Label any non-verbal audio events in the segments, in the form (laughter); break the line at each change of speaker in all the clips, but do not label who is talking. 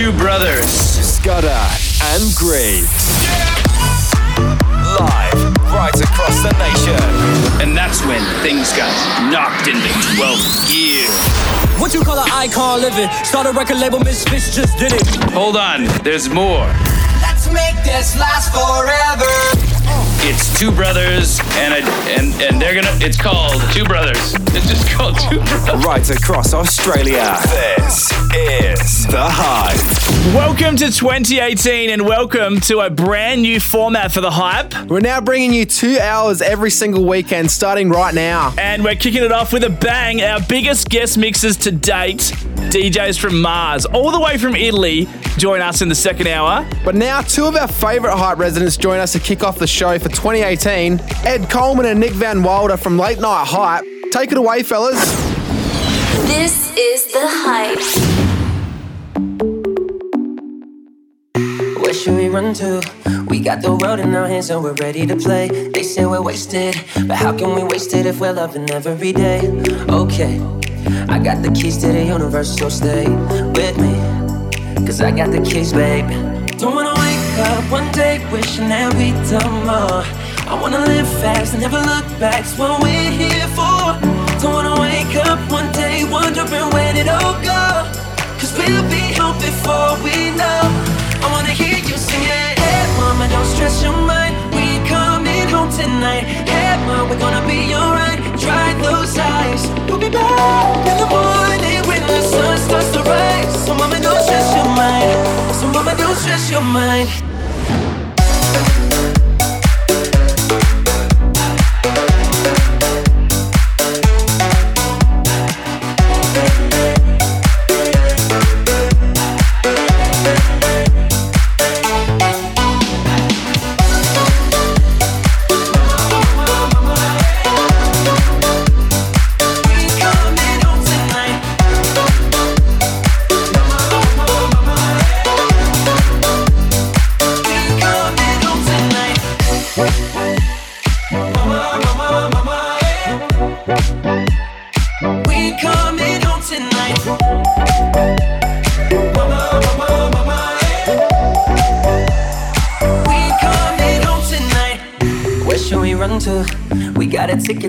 two brothers,
Scudder and Greaves. Live right across the nation.
And that's when things got knocked into 12th gear.
What you call an icon living? Start a record label, Miss Misfits just did it.
Hold on, there's more.
Let's make this last forever.
It's two brothers, and a, and and they're gonna. It's called Two Brothers. It's just called Two Brothers.
Right across Australia. This is The Hype.
Welcome to 2018 and welcome to a brand new format for The Hype.
We're now bringing you two hours every single weekend, starting right now.
And we're kicking it off with a bang. Our biggest guest mixers to date, DJs from Mars, all the way from Italy, join us in the second hour.
But now, two of our favourite hype residents join us to kick off the show for 2018 Ed Coleman and Nick Van Wilder from Late Night Hype. Take it away, fellas.
This is The Hype.
Where should we run to? We got the world in our hands and we're ready to play. They say we're wasted, but how can we waste it if we're loving every day? Okay, I got the keys to the universe, so stay with me. Cause I got the keys, babe. Don't wanna wake up one day wishing that we'd done more. I wanna live fast and never look back. It's what we're here for. Don't wanna wake up one day wondering where it all go. Cause we'll be home before we know. I wanna hear you sing it. Hey, mama, don't stress your mind. We coming home tonight. Hey, mama, we're gonna be alright. Dry those eyes. We'll be back in the morning when the sun starts to rise. So, mama, don't stress your mind. So, mama, don't stress your mind.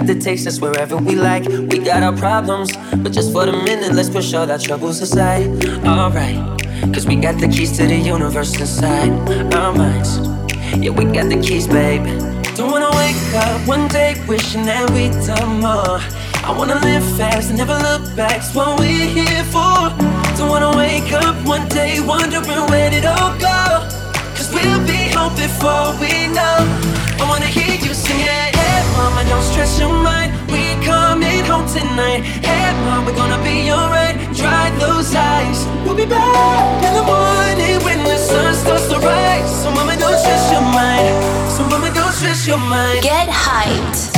Ticket that takes us wherever we like. We got our problems, but just for the minute, let's push all our troubles aside. Alright, cause we got the keys to the universe inside our minds. Yeah, we got the keys, babe. Don't wanna wake up one day wishing that we'd done more. I wanna live fast and never look back. It's what we're here for. Don't wanna wake up one day wondering where did it all go. Cause we'll be home before we know. I wanna hear you sing it. Mama, don't stress your mind. We coming home tonight. Hey, mama, we're gonna be alright. Dry those eyes. We'll be back in the morning when the sun starts to rise. So, mama, don't stress your mind. So, mama, don't stress your mind.
Get hyped.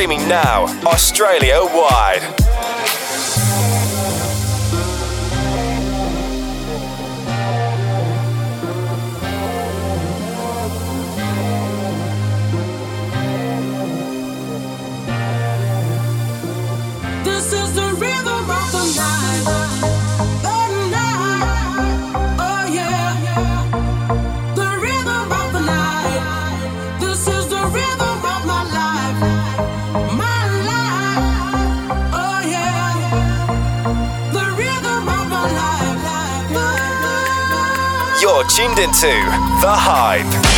Streaming now, Australia wide. Into The Hype.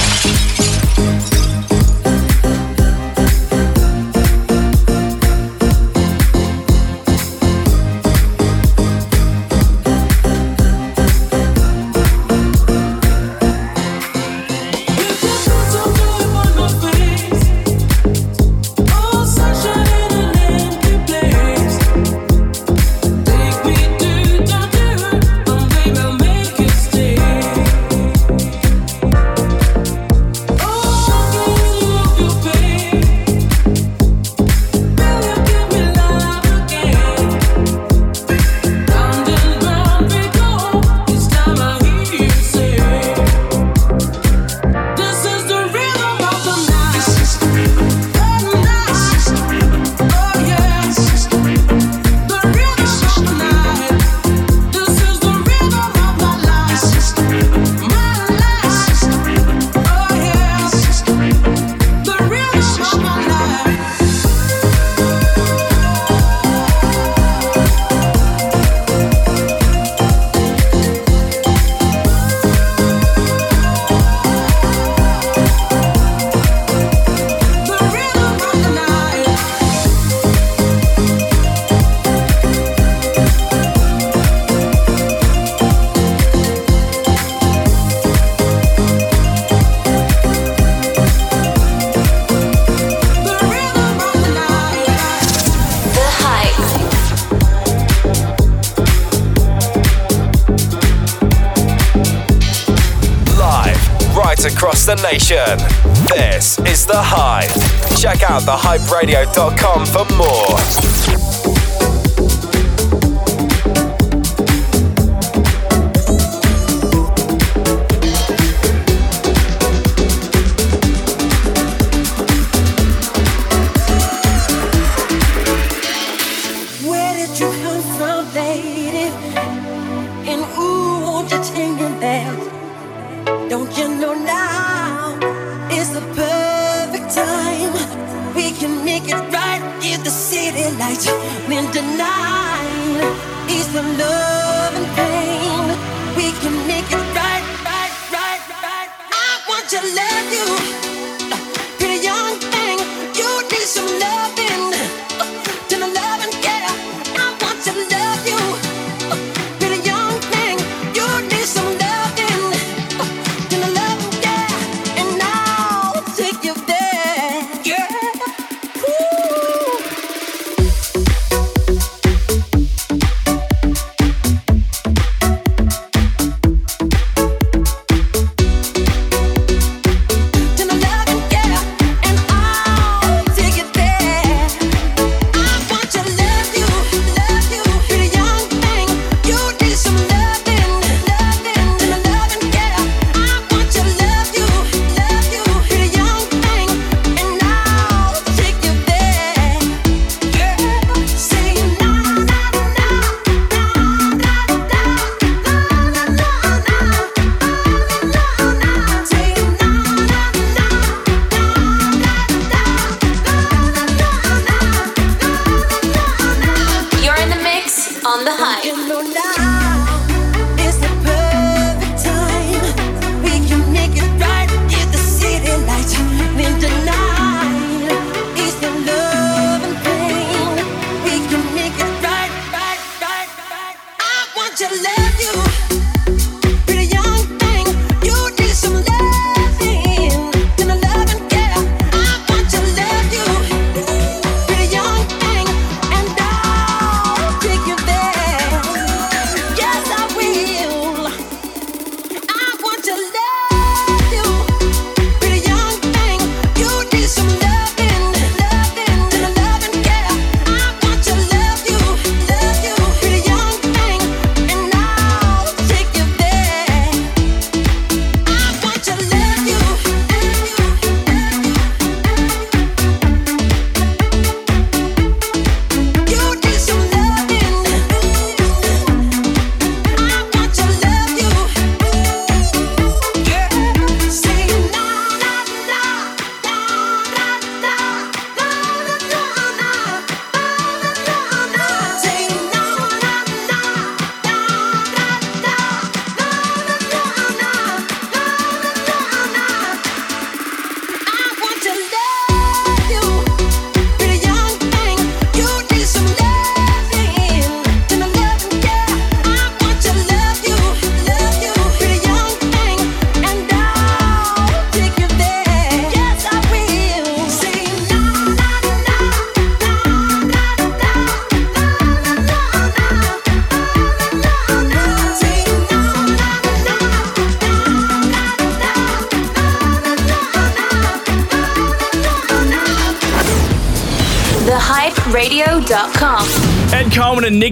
This is The Hype. Check out thehyperadio.com for more.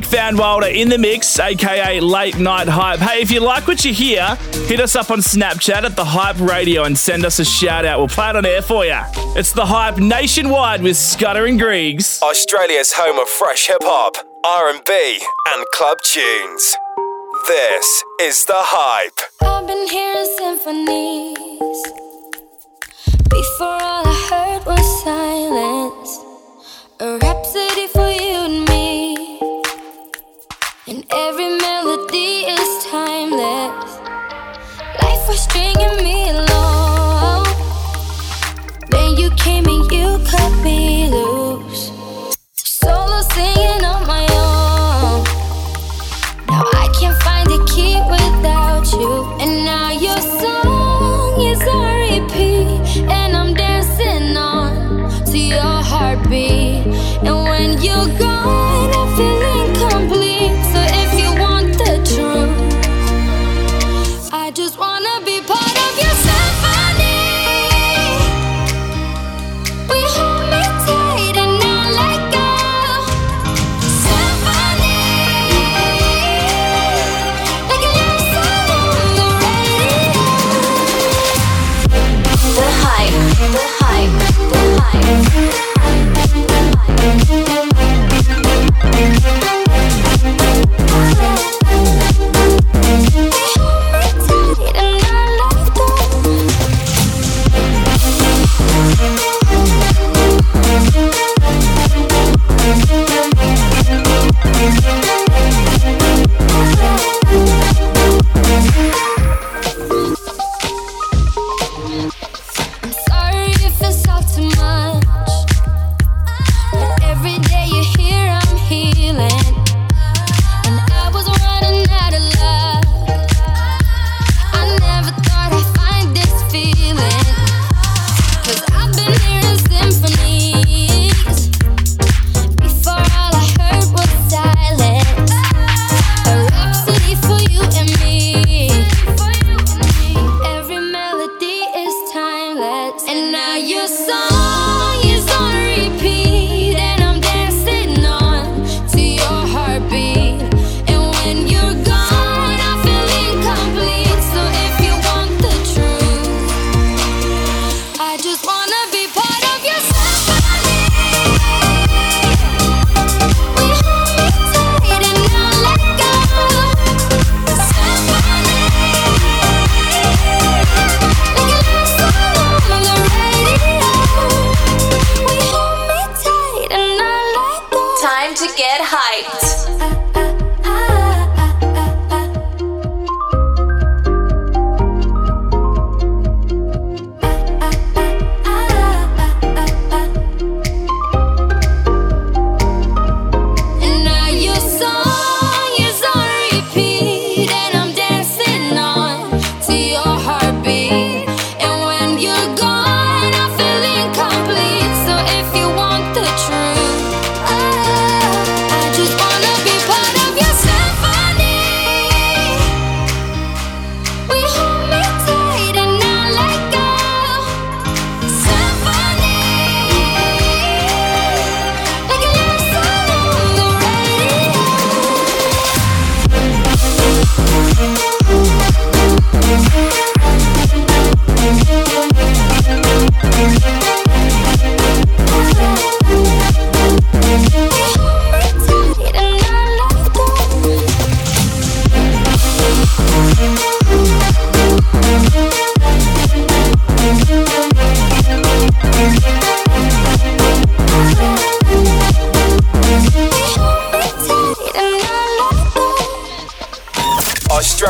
Jake Van Wilder in the mix, aka Late Night Hype. Hey, if you like what you hear, hit us up on Snapchat at The Hype Radio and send us a shout out. We'll play it on air for you. It's The Hype nationwide with Scudder and Griggs.
Australia's home of fresh hip hop, R&B, and club tunes. This is The Hype.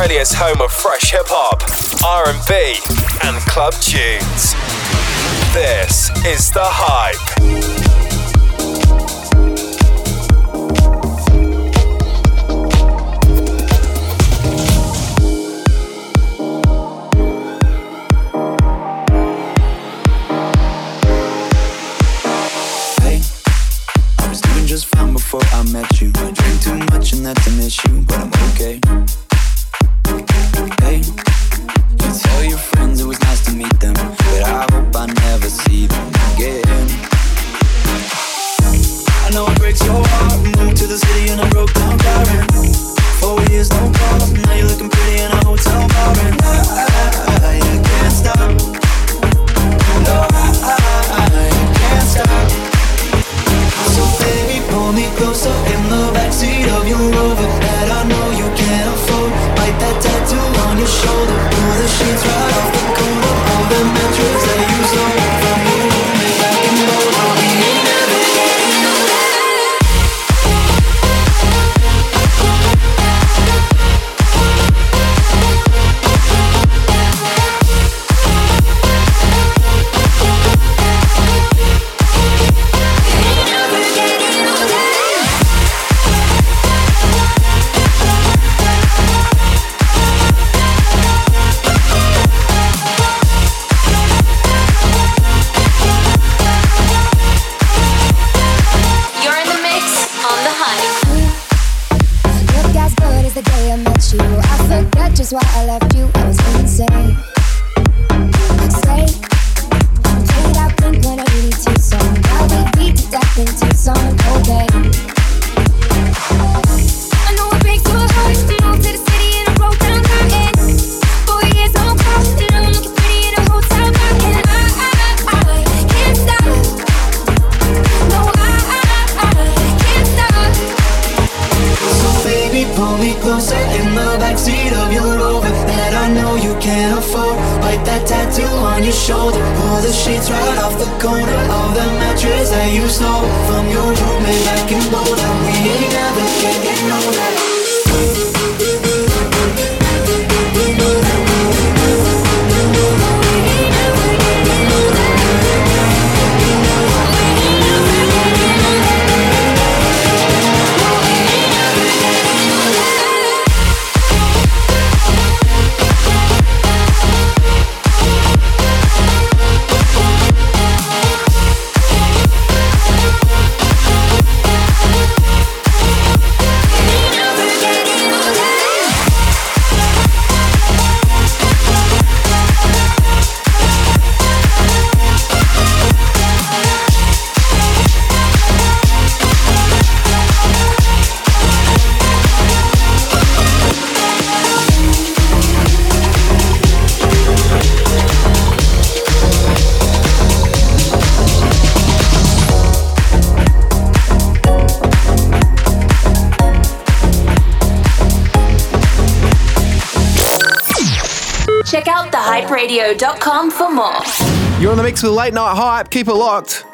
Australia's home of fresh hip hop, R&B, and club tunes. This is The Hype.
radio.com for more.
You're on the mix with Late Night Hype. Keep it locked.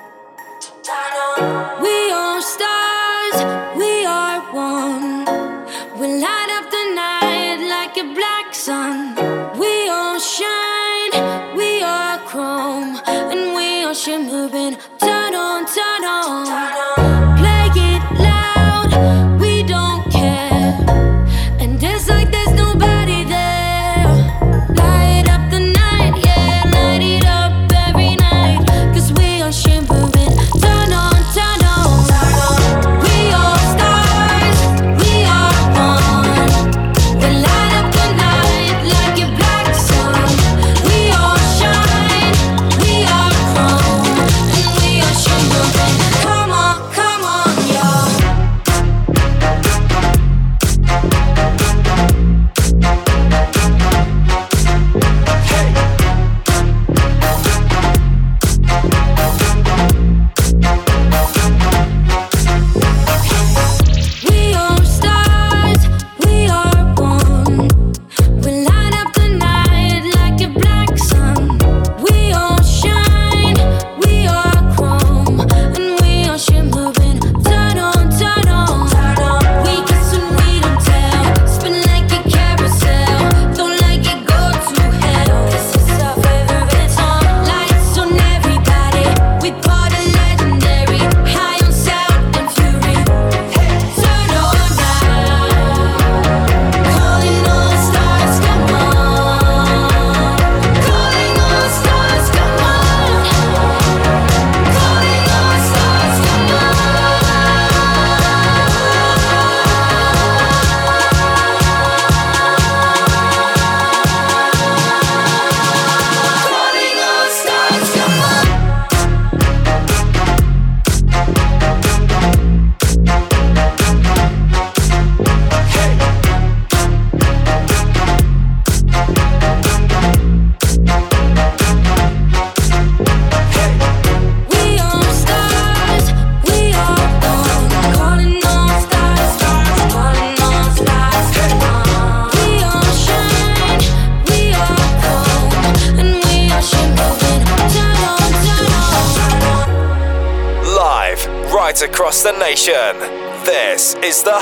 Nation. This is The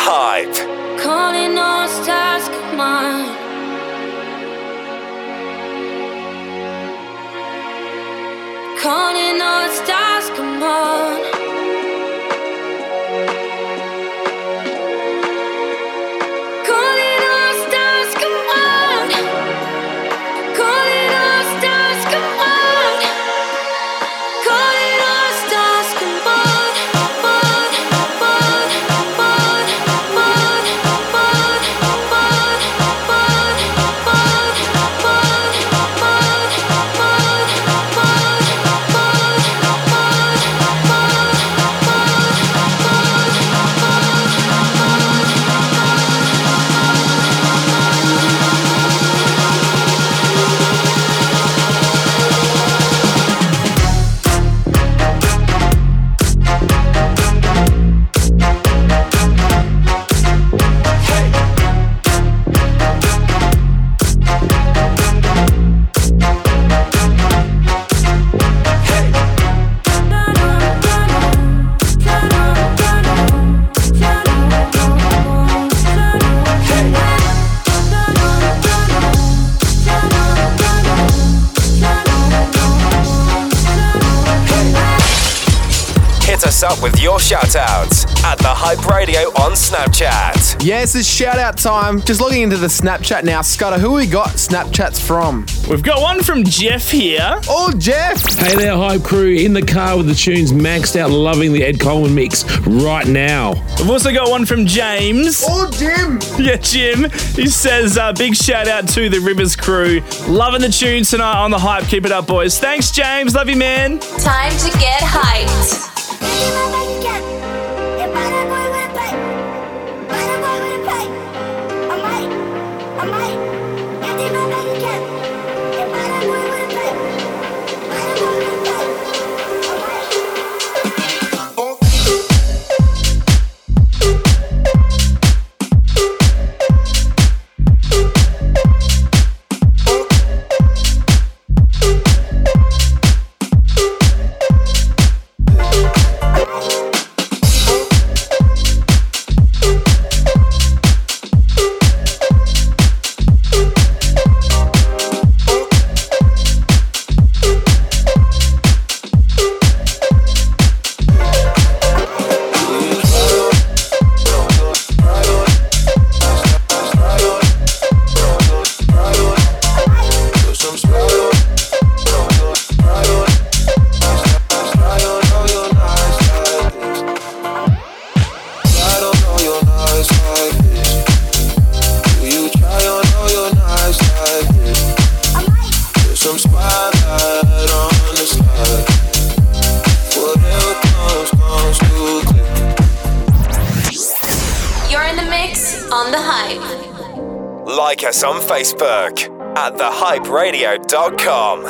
up with your shout outs at The Hype Radio on Snapchat.
Yes, it's shout out time. Just logging into the Snapchat now. Scudder, who we got Snapchats from?
We've got one from Jeff here.
Oh, Jeff!
Hey there, Hype Crew. In the car with the tunes maxed out, loving the Ed Coleman mix right now.
We've also got one from James.
Oh, Jim! (laughs)
Yeah, Jim. He says, uh, big shout out to the Rivers crew. Loving the tunes tonight on the hype. Keep it up, boys. Thanks, James. Love you, man.
Time to get hyped.
Sports.com.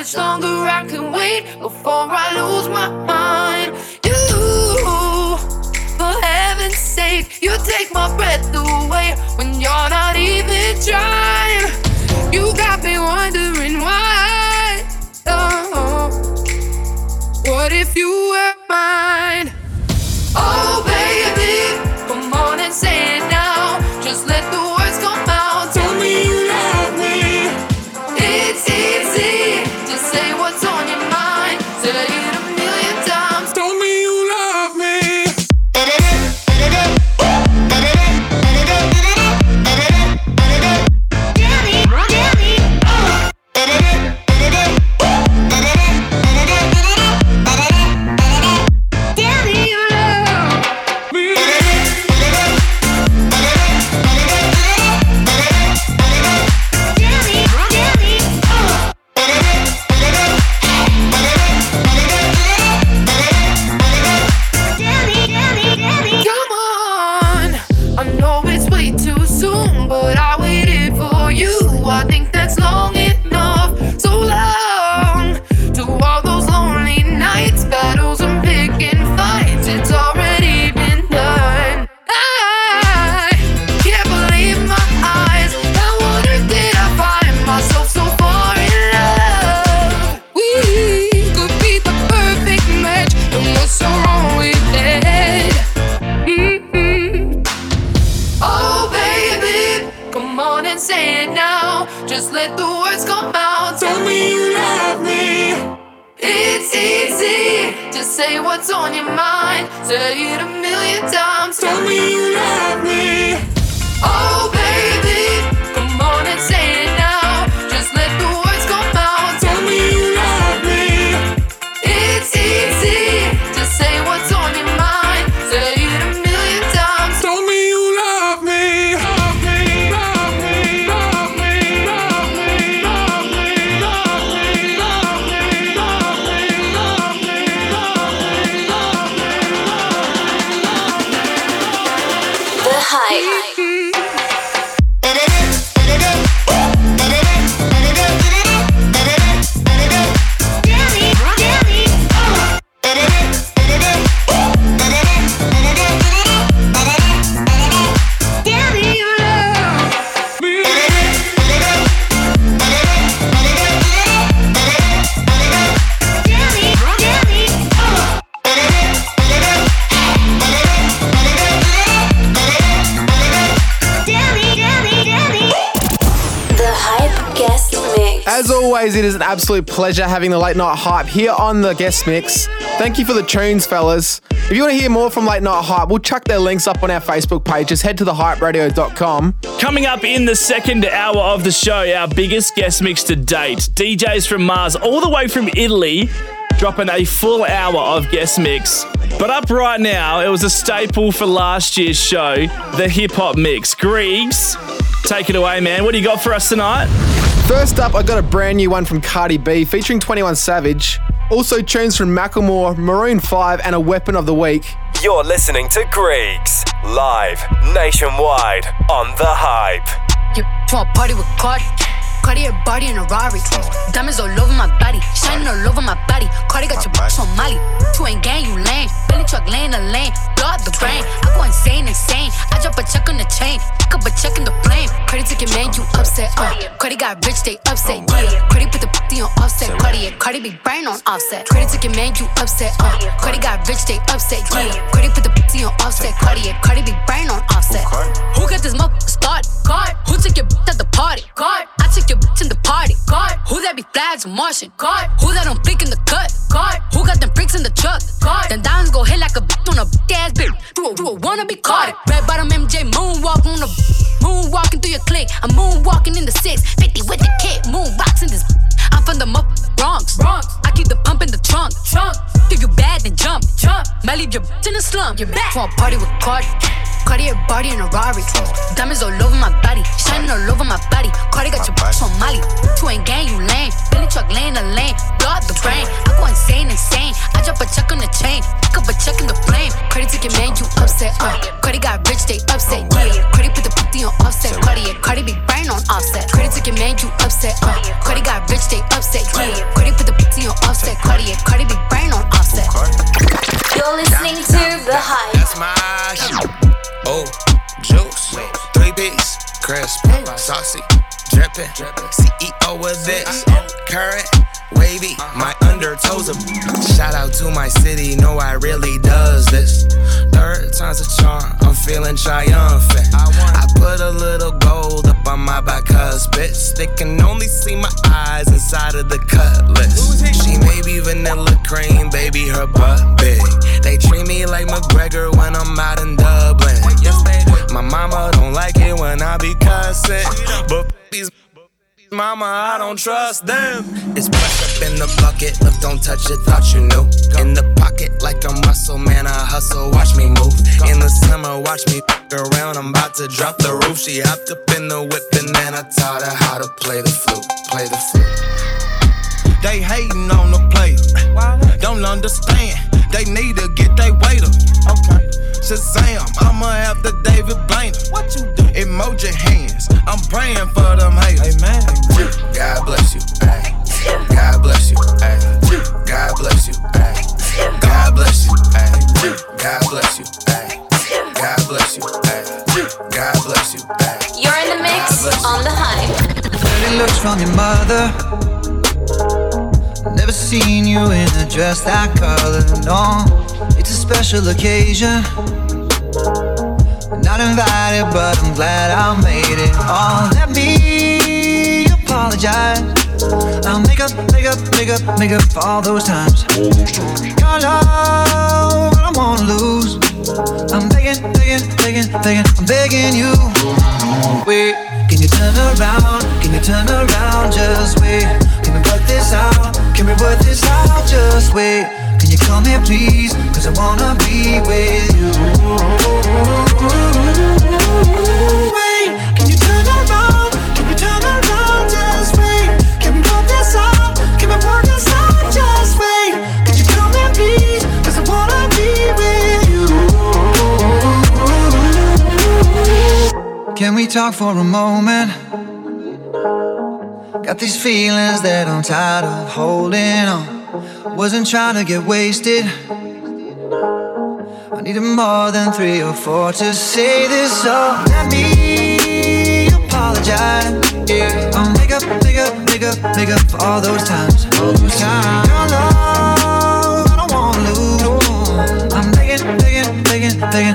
it's
longer. Always, it is an absolute pleasure having the late night hype here on the guest mix. Thank you for the tunes, fellas. If you want to hear more from Late Night Hype, we'll chuck their links up on our Facebook page. Just head to thehyperadio.com.
Coming up in the second hour of the show, our biggest guest mix to date. DJs from Mars, all the way from Italy, dropping a full hour of guest mix. But up right now, it was a staple for last year's show, the hip hop mix. Griggs, take it away, man. What do you got for us tonight?
First up, I got a brand new one from Cardi B featuring 21 Savage. Also, tunes from Macklemore, Maroon 5, and a Weapon of the Week.
You're listening to Griggs, live, nationwide, on The Hype.
You want party with Cardi? Cardi a body in a Rari. Diamonds all over my body, shining all over my body. Cardi got your bitch on Molly. You ain't gang, you lame. Billy truck laying the lane. Blow the brain. I go insane, insane. I drop a check on the chain. Pick up a check in the flame. Took your man, you upset. Uh. Cardi got rich, they upset. Yeah. Cardi put the p on offset. Yeah. Cardi be brain on offset. Took your man, you upset. Uh. Cardi got rich, they upset. Yeah. Cardi put the p on offset. Yeah. Cardi be brain on offset. Who got this motherfucker started? God. Who took your bitch at the party? God. I took your bitch in the party. God. Who that be flags Martian? God. Who that don't blink in the cut? God. Who got them freaks in the truck? God. Then diamonds go hit like a bitch on a big ass bitch. You a, wanna be caught. Red bottom MJ moonwalk on the moonwalking through your clique. I'm moonwalking in the six fifty with the kid. Moonboxing this. I'm from the muff Bronx. Bronx. I keep the pump in the trunk. Trunk. If you bad, then jump. Jump. Might leave your bitch in the slum. You're back. Want party with Cardi. Cardi a body in a Rari. Diamonds all over my body. Shining all over my body. Cardi got your bitch on Molly. You ain't gang, you lame. Billy truck laying the lane. Blow the brain. I go insane, insane. I drop a check on the chain. Pick up a check in the flame. Cardi offset. Uh, Cardi got rich, they upset. Yeah, Cardi put the pussy on offset. Cardi, yeah, Cardi be brain on offset. Took your man, you upset. Uh, Cardi got rich, they upset. Yeah, Cardi put the pussy on offset. Cardi, yeah, Cardi be brain on offset.
You're listening to The Hype.
That's my shit. Oh, juice. Three piece, crisp, saucy, dripping. CEO of this. Current, wavy. My undertoes are. Shout out to my city, know I really does this. Third time's a charm, I'm feeling triumphant. I put a little gold up on my bicuspids. They can only see my eyes inside of the cutlass. She may be vanilla cream, baby, her butt big. They treat me like McGregor when I'm out in Dublin. My mama don't like it when I be cussing, but these Mama, I don't trust them. It's pressed up in the bucket. Look, don't touch it. Thought you knew. In the pocket, like a muscle, man. I hustle. Watch me move. In the summer, watch me f- around. I'm about to drop the roof. She hopped up in the whip, and then I taught her how to play the flute. Play the flute.
They hating on the player. Don't understand. They need to get their weight up. Okay. Shazam, I'ma have the David Blaine. What you do? Emoji hands. I'm praying for them haters. Amen.
God bless you. Ay. God bless you. Ay. God bless you. Ay. God bless you. Ay. God bless you. Ay. God bless you. Ay. God bless you. Ay.
You're in the mix on The Hype.
Dirty looks from your mother. Never seen you in a dress that color. No, it's a special occasion. Not invited, but I'm glad I made it. Oh, let me apologize. I'll make up, make up, make up, make up for all those times. Your love, I don't wanna lose. I'm begging, begging, begging, begging, I'm begging you. Wait, can you turn around? Can you turn around? Just wait. Can we work this out? Can we work this out? Just wait. Can you come here, please? Cause I wanna be with you. Wait, can you turn around? Can we turn around? Just wait. Can we work this out? Can we work this out? Just wait. Could you come I wanna be with you. Can we talk for a moment? Got these feelings that I'm tired of holding on. Wasn't trying to get wasted. I needed more than three or four to say this, so let me apologize. Yeah, I'll make up, make up, make up, make up for all those times. All those times. Your love, I don't wanna lose. I'm begging, begging, begging, begging,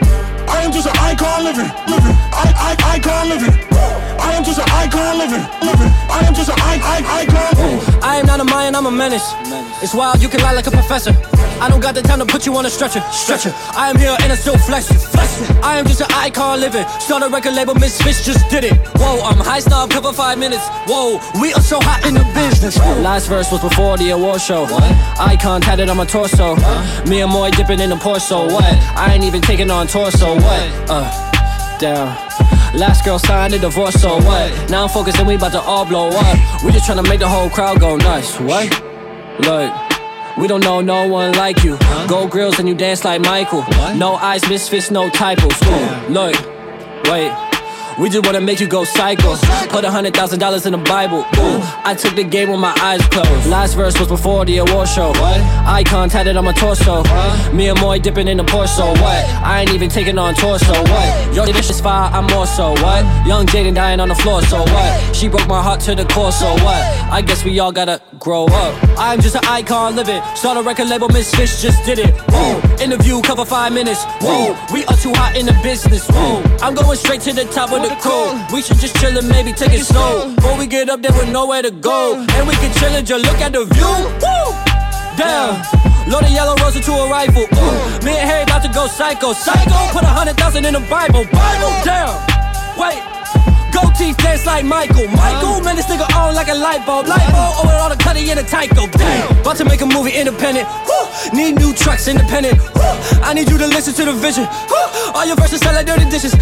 I am just an icon living, living. I, I, icon living. I am just an icon living, living. I am just an I, I, icon. I am not a Mayan, I'm a menace. It's wild, you can lie like a professor. I don't got the time to put you on a stretcher, stretcher. I am here and I'm still flex, flex. I am just an icon living. Start a record label, Misfits just did it. Whoa, I'm high snob, cover five minutes. Whoa, we are so hot in the business. Last verse was before the award show. What? Icon tatted on my torso. Me and Moy dipping in the Porsche. What? I ain't even taking on torso. What? Uh, down. Last girl signed a divorce, so what? Now I'm focused and we about to all blow up. We just tryna make the whole crowd go nuts. What? Look. We don't know no one like you. Gold grills and you dance like Michael. No eyes, misfits, no typos. Ooh, look, wait. We just wanna make you go psycho. Put a hundred thousand dollars in the Bible. Ooh, I took the game with my eyes closed. Last verse was before the award show. What? Icon tatted on my torso. Me and Moy dipping in the Porsche. So what? I ain't even taking on torso. What? Yo, this is fire. I'm more so what? Young Jaden dying on the floor. So what? She broke my heart to the core. So what? I guess we all gotta grow up. I'm just an icon living. Start a record label. Misfits just did it. Whoa. Interview cover five minutes. Whoa. We are too hot in the business. Whoa. I'm going straight to the top of the crew. We should just chill and maybe take it slow. Before we get up there with nowhere to go. And we can chill and just look at the view. Woo! Damn. Load a yellow rose into a rifle. Ooh. Me and Harry about to go psycho. Psycho. Put a hundred thousand in the Bible. Bible. Damn. Wait. Gold teeth dance like Michael. Michael, man, this nigga on like a light bulb. Light bulb oh, over all the cutty in the Tyco. Damn. About to make a movie independent. Woo. Need new trucks independent. Woo. I need you to listen to the vision. Woo. All your verses sound like dirty dishes.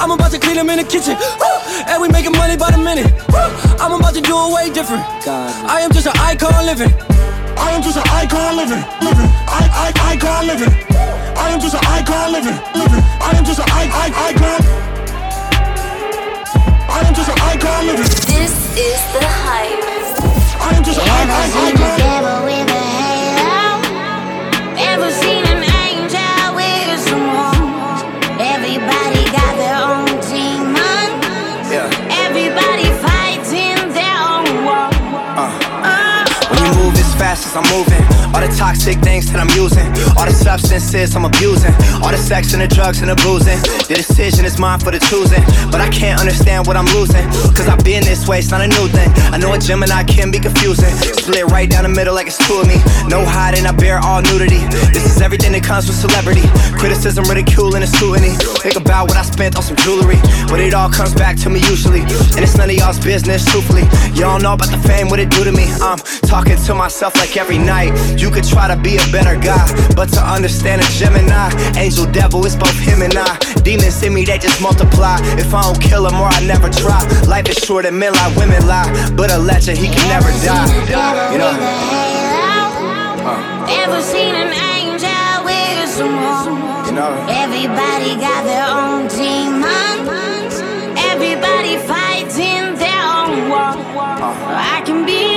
I'm about to clean them in the kitchen. Woo. And we making money by the minute. Woo. I'm about to do it way different. I am just an icon living.
I am just an icon living, living, I, I, icon living. I am just an icon living, living. I am just an I, I, icon. I am just an icon.
This is the hype.
I am just an icon,
seen a
icon.
devil with a halo? Ever seen an angel with some horns? Everybody got their own. Yeah. Everybody fighting their own war. Uh. Uh.
When you move as fast as I'm moving, all the toxic things that I'm using, all the substances I'm abusing, all the sex and the drugs and the boozing. The decision is mine for the choosing, but I can't understand what I'm losing. Cause I've been this way, it's not a new thing. I know a Gemini can be confusing. Split right down the middle like it's two of me. No hiding, I bear all nudity. This is everything that comes with celebrity. Criticism, ridicule, and a scrutiny. Think about what I spent on some jewelry, but it all comes back to me usually. And it's none of y'all's business, truthfully. Y'all know about the fame, what it do to me. I'm talking to myself like every night. You could try to be a better guy, but to understand a Gemini, angel, devil, it's both him and I. Demons in me, they just multiply. If I don't kill them or I never try. Life is short and men lie, women lie. But a legend, he can never die. You know?
Ever seen an angel with some horns?
You know?
Everybody got their own demons. Everybody fighting their own war. I can be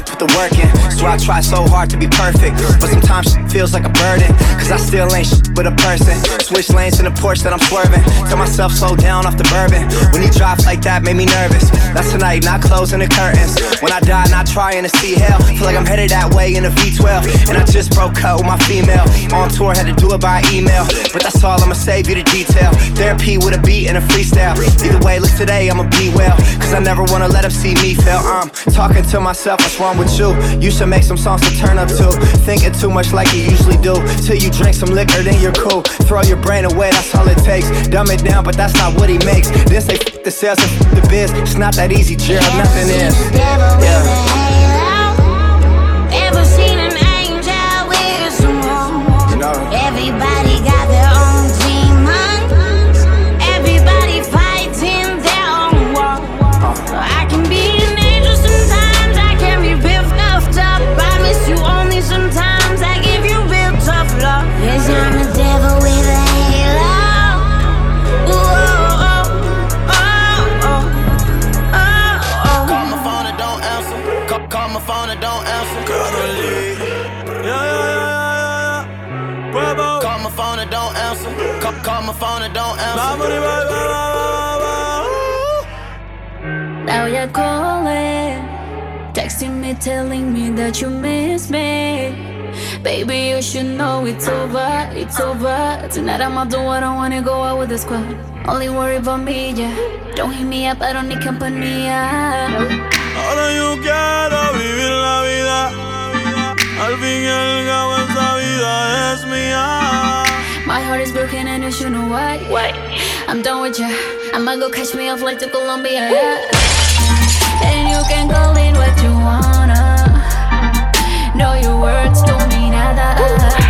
in, put the work in. So I try so hard to be perfect. But sometimes shit feels like a burden. Cause I still ain't shit with a person. Switch lanes in the Porsche that I'm swerving. Tell myself slow down off the bourbon. When he drops like that, made me nervous. That's tonight, not closing the curtains. When I die, not trying to see hell. Feel like I'm headed that way in a V12. And I just broke up with my female. On tour, had to do it by email. But that's all, I'ma save you the detail. Therapy with a beat and a freestyle. Either way, look today, I'ma be well. Cause I never wanna let them see me fail. I'm talking to myself, what's wrong with you? You should make some songs to turn up to. Thinking too much like you usually do. Till you drink some liquor, then you're cool. Throw your brain away, that's all it takes. Dumb it down, but that's not what he makes. Then say f the sales and f the biz. It's not that easy, Gerald, nothing is. Yeah.
Over. Tonight I'ma do what I wanna go out with the squad. Only worry about me, yeah. Don't hit me up, I don't need company.
Ahora yo quiero vivir la vida. Al fin y al cabo esta vida es mía.
My heart is broken and you should know why. Why? I'm done with ya. I'ma go catch me a flight to Colombia. Yeah. And you can call it what you wanna. No, your words don't mean nada.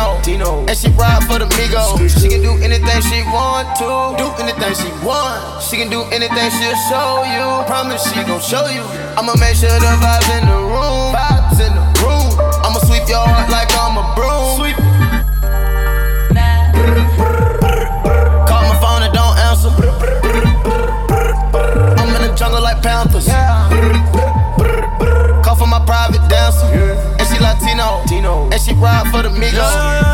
Latino. Tino. And she ride for the Migos. She can do anything she want to. Do anything she want. She can do anything she'll show you. Promise she gon' show you. I'ma make sure the vibes in the room. Vibes in the room. I'ma sweep your heart like I'm a broom. Sweep. Call my phone and don't answer. I'm in the jungle like Panthers. Ride for the Migos.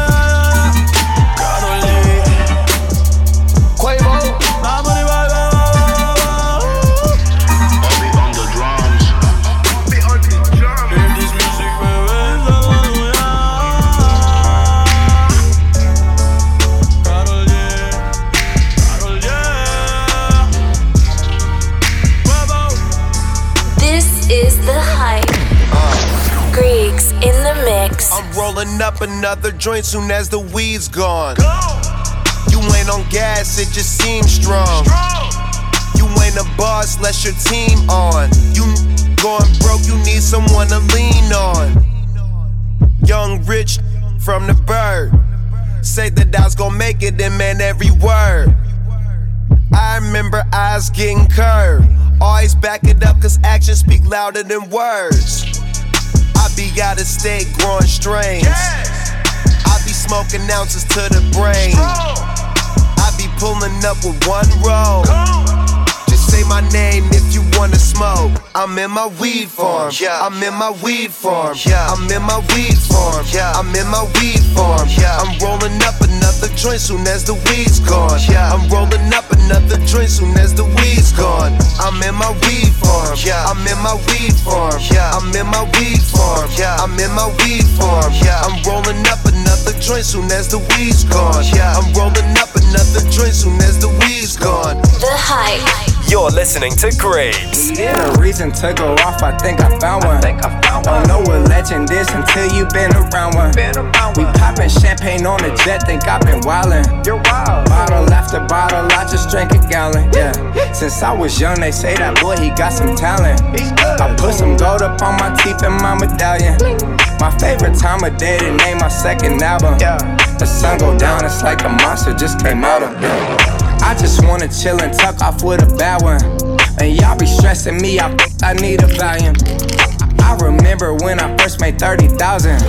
Rolling up another joint soon as the weed's gone. You ain't on gas, it just seems strong. You ain't a boss, let your team on. You going broke, you need someone to lean on. Young rich from the bird. Say that I was gonna make it and man every word. I remember eyes getting curved. Always back it up, cause actions speak louder than words. Be out growing strains. I be smoking ounces to the brain. I be pulling up with one roll. Say my name if you wanna smoke. I'm in my weed farm. I'm in my weed farm. I'm in my weed farm. I'm in my weed farm. I'm rolling up another joint soon as the weed's gone. I'm rolling up another joint soon as the weed's gone. I'm in my weed farm. I'm in my weed farm. I'm in my weed farm. I'm in my weed farm. I'm rolling up another joint soon as the weed's gone. I'm rolling up another joint soon as the weed's gone.
The hype.
You're listening to Grapes.
Yeah, a reason to go off, I think I found one. think i found Don't know what legend is until you've been around one. Been around We popping champagne on the jet, think I've been wildin'. You're wild. Bottle after bottle, I just drank a gallon. Yeah, since I was young, they say that boy, he got some talent. He's good. I put some gold up on my teeth and my medallion. My favorite time of day to name my second album. Yeah, the sun go down, it's like a monster just came out of yeah. I just wanna chill and tuck off with a bad one. And y'all be stressing me out, I need a volume. I remember when I first made 30,000.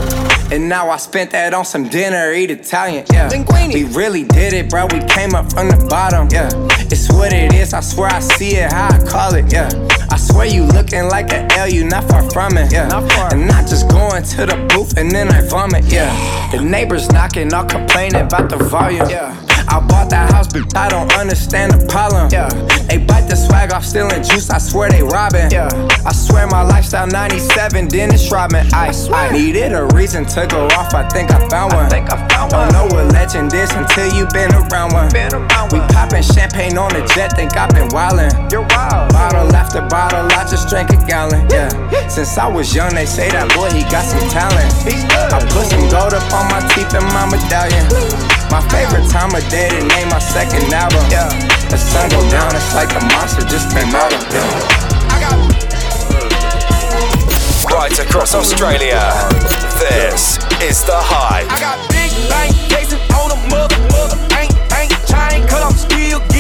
And now I spent that on some dinner, eat Italian, yeah. We really did it, bro. We came up from the bottom, yeah. It's what it is, I swear I see it, how I call it, yeah. I swear you looking like an L, you not far from it, yeah. Not far. And not just going to the booth and then I vomit, yeah. The neighbors knocking, all complaining about the volume, yeah. I bought that house, but I don't understand the problem. Yeah. They bite the swag off stealing juice, I swear they robbing. Yeah. I swear my lifestyle 97, Dennis Rodman. I, I needed a reason to go off, I think I found one. I think I found don't know what legend is until you've been around one. Been around we popping champagne on the jet, think I've been wildin'. You're wild. Bottle after bottle, I just drank a gallon. Yeah. Since I was young, they say that boy, he got some talent. I put some gold up on my teeth and my medallion. My favorite time of day to name my second album. Yeah. The sun go down, it's like a monster just came out of yeah.
Right across Australia. This is The Hype.
I got big bank cases on a mother, mother, ain't, ain't chain, cause I'm still getting still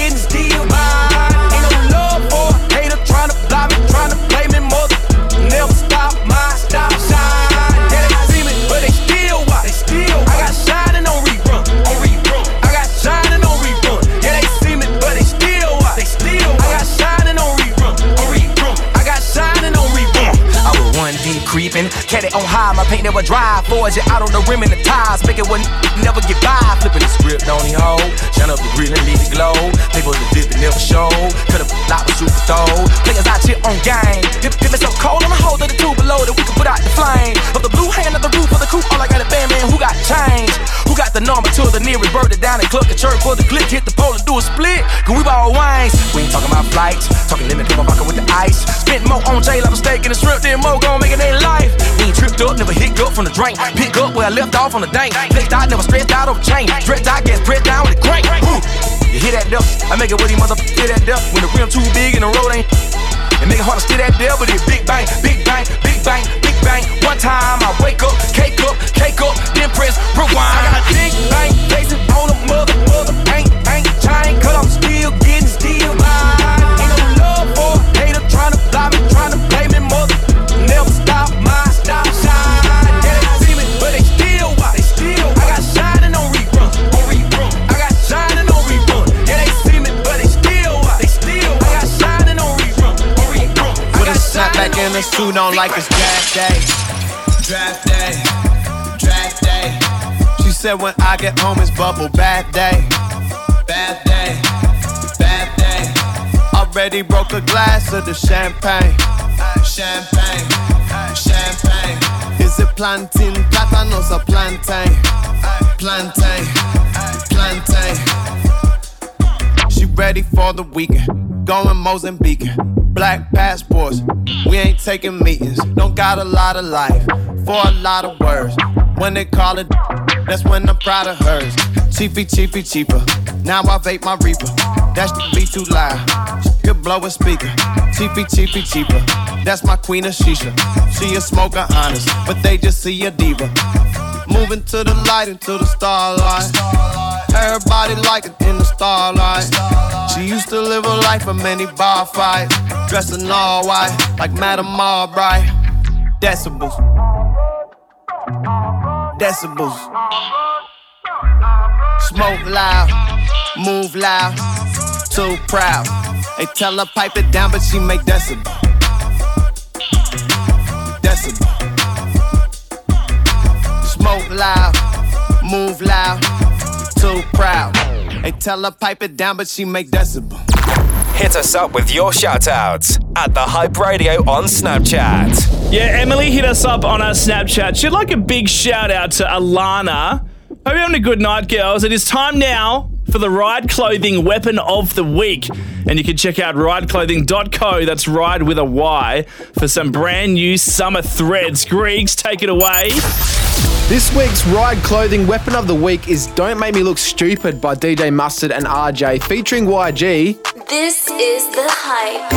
it on high. My paint never dry. Forge it out on the rim and the tires. Make it one never get by. Flipping the script on the hoe. Shine up the grill and leave it glow. Paper the dip and never show. Cut up lot with super throw. Players out here on game. Dip, dip it so cold on the hole of the two below that we can put out the flame. Of the blue hand of the roof of the coop. All I got a band man who got change. Who got the number to the nearest bird it down and cluck a church for the click. Hit the pole and do a split. Can we ball wines? We ain't talking about flights. Talking limit, come fucking with the ice. Spent more on J like a steak and a shrimp, then more gon' make it their life. We ain't tripped up, never hit up from the drink. Pick up where I left off on the dank. Flexed out, never stressed out over chain. Dressed out, get spread down with the crank. Woo. You hear that duck? I make it with these motherfuckers hear that duck. When the rim too big and the road ain't. It make it hard to steal that but it's big bang, big bang, big bang, big bang. One time I wake up, cake up, cake up, then press rewind. I got a big bang, chasing on
and on like it's draft day. Draft day. Draft day. She said when I get home it's bubble bath day. Bath day. Bath day. Already broke a glass of the champagne. Champagne. Champagne. Is it plantain? Platanos or plantain? Plantain. Plantain. She ready for the weekend. Going Mozambique. Black passports. We ain't taking meetings. Don't got a lot of life for a lot of words. When they call it, that's when I'm proud of hers. Chiefy, chiefy, cheaper. Now I vape my reaper. That should be too loud. You blow a speaker. Chiefy, chiefy, cheaper. That's my queen of shisha. She a smoker, honest, but they just see a diva. Moving to the light into the starlight. Everybody like it in the starlight. She used to live a life of many bar fights. Dressing all white, like Madame Albright. Decibels. Decibels. Smoke loud, move loud, too proud. They tell her pipe it down, but she make decibel. Decibel. Smoke loud, move loud, too proud. They tell her pipe it down, but she make decibel.
Hit us up with your shout outs at The Hype Radio on Snapchat.
Yeah, Emily hit us up on our Snapchat. She'd like a big shout out to Alana. Hope you're having a good night, girls. It is time now for the Ride Clothing Weapon of the Week. And you can check out rideclothing.co, that's ride with a Y, for some brand new summer threads. Griggs, take it away.
This week's Ride Clothing Weapon of the Week is Don't Make Me Look Stupid by DJ Mustard and RJ, featuring YG.
This is the hype.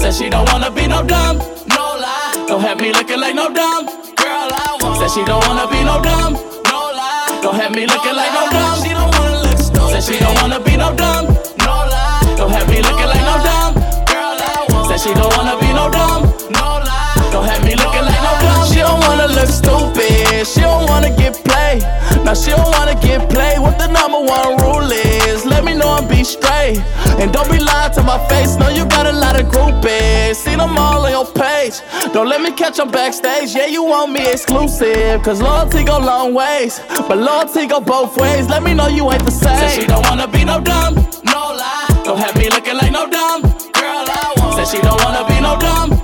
Said she don't wanna be no dumb, no lie. Don't have me looking like no dumb girl. I want. Said she don't wanna be no dumb, no lie. Don't have me looking like no dumb. She don't wanna look stupid. Said she don't wanna be no dumb, no lie. Don't have me looking like no dumb girl. I want. Said she don't wanna be no dumb, no lie. Don't have me looking like no dumb. She don't wanna look stupid. She don't wanna get played. Now she don't wanna get played. What the number one rule is? Let me know and be straight. And don't be lying to my face. Know you got a lot of groupies. See them all on your page. Don't let me catch them backstage. Yeah, you want me exclusive. Cause loyalty go long ways. But loyalty go both ways. Let me know you ain't the same. Said she don't wanna be no dumb. No lie. Don't have me looking like no dumb. Girl, I want. Said she don't wanna be no dumb.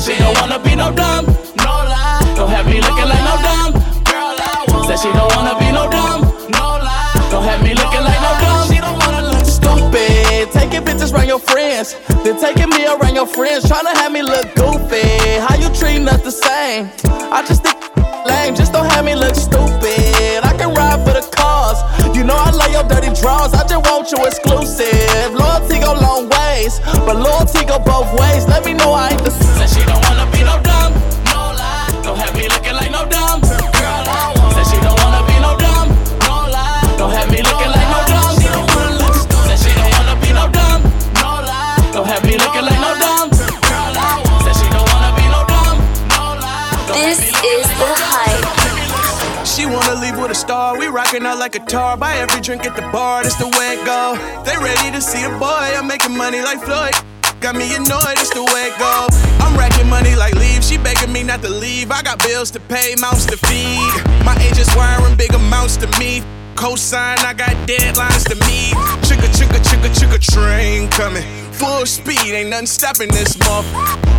Said she don't wanna be no dumb. No lie. Don't have me looking like no dumb. Girl, I want. Said she don't wanna be no dumb. No lie. Don't have me looking like no dumb. She don't wanna look stupid. Taking pictures around your friends. Then taking me around your friends. Trying to have me look goofy. How you treating us the same? I just think lame. Just don't have me look stupid. I can ride. You know I love your dirty draws. I just want you exclusive. Loyalty go long ways, but loyalty go both ways. Let me know I ain't the don't
star. Out like a tar. Buy every drink at the bar. That's the way it go. They ready to see a boy. I'm making money like Floyd. Got me annoyed. That's the way it go. I'm racking money like leave. She begging me not to leave. I got bills to pay, mouths to feed. My agents wiring big amounts to me. Cosign, I got deadlines to meet. Chicka, chicka, chicka, chicka, train coming. Full speed, ain't nothing stopping this month.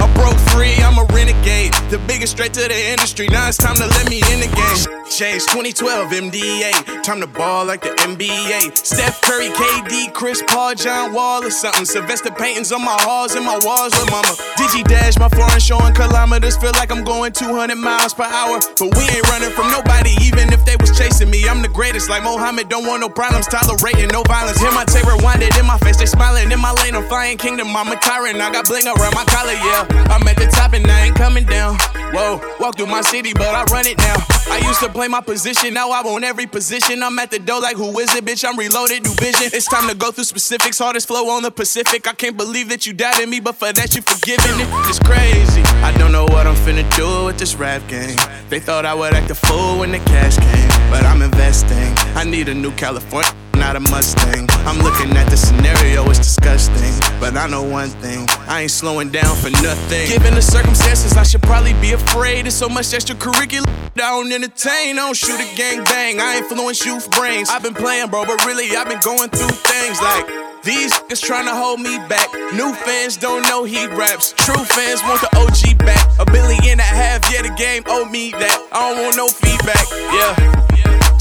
I broke free, I'm a renegade. The biggest straight to the industry. Now it's time to let me in the game. Change 2012 MDA. Time to ball like the NBA. Steph Curry, KD, Chris Paul, John Wall or something. Sylvester paintings on my halls and my walls with mama. Digi dash my foreign showing kilometers. Feel like I'm going 200 miles per hour. But we ain't running from nobody, even if they was chasing me. I'm the greatest, like Mohammed. Don't want no problems, tolerating no violence. Hear my tape rewinded in my face. They smiling in my lane. I'm flying kingdom. I'm a tyrant. I got bling around my collar, yeah. I'm at the top and I ain't coming down. Whoa, walk through my city, but I run it now. I used to play my position, now I want every position. I'm at the door like, who is it, bitch? I'm reloaded, new vision. It's time to go through specifics. Hardest flow on the Pacific. I can't believe that you doubted me, but for that you forgiven it. It's crazy. I don't know what I'm finna do with this rap game. They thought I would act a fool when the cash came, but I'm investing. I need a new California not a Mustang. I'm looking at the scenario, it's disgusting. But I know one thing, I ain't slowing down for nothing. Given the circumstances, I should probably be afraid. There's so much extracurricular. I don't entertain, I don't shoot a gang bang. I influence youth brains. I've been playing, bro, but really, I've been going through things like. These is trying to hold me back. New fans don't know he raps. True fans want the OG back. A billion and a half, yeah, the game owe me that. I don't want no feedback, yeah.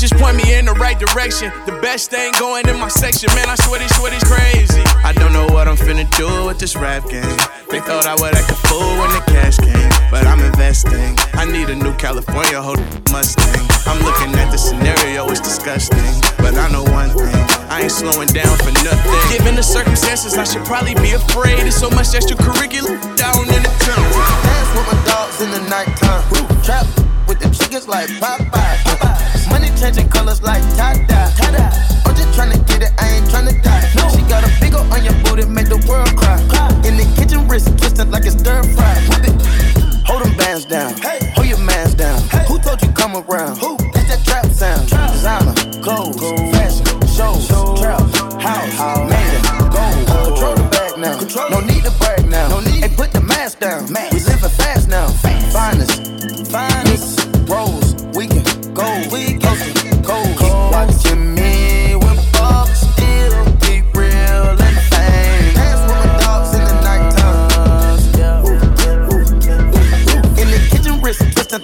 Just point me in the right direction. The best thing going in my section, man. I swear this shit is crazy. I don't know what I'm finna do with this rap game. They thought I would act a fool when the cash came, but I'm investing. I need a new California hold Mustang. I'm looking at the scenario, it's disgusting. But I know one thing, I ain't slowing down for nothing. Given the circumstances, I should probably be afraid. There's so much extracurricular down in the town.
Dance with my dogs in the nighttime. Trap with the chickens like Popeye. Money changing colors like tie-dye. I'm just tryna get it, I ain't tryna die. She got a big ol' on your booty, make the world cry. In the kitchen, wrist twisted like it's stir fry. Whip it. Hold them bands down. Hold your mans down. Who told you come around? Who? It's that trap sound. Designer, clothes, fashion, shows, trap, house, made it, gold. Control the bag now. No need to brag now. No need. Hey, put the mask down. We living fast now. Finest, finest,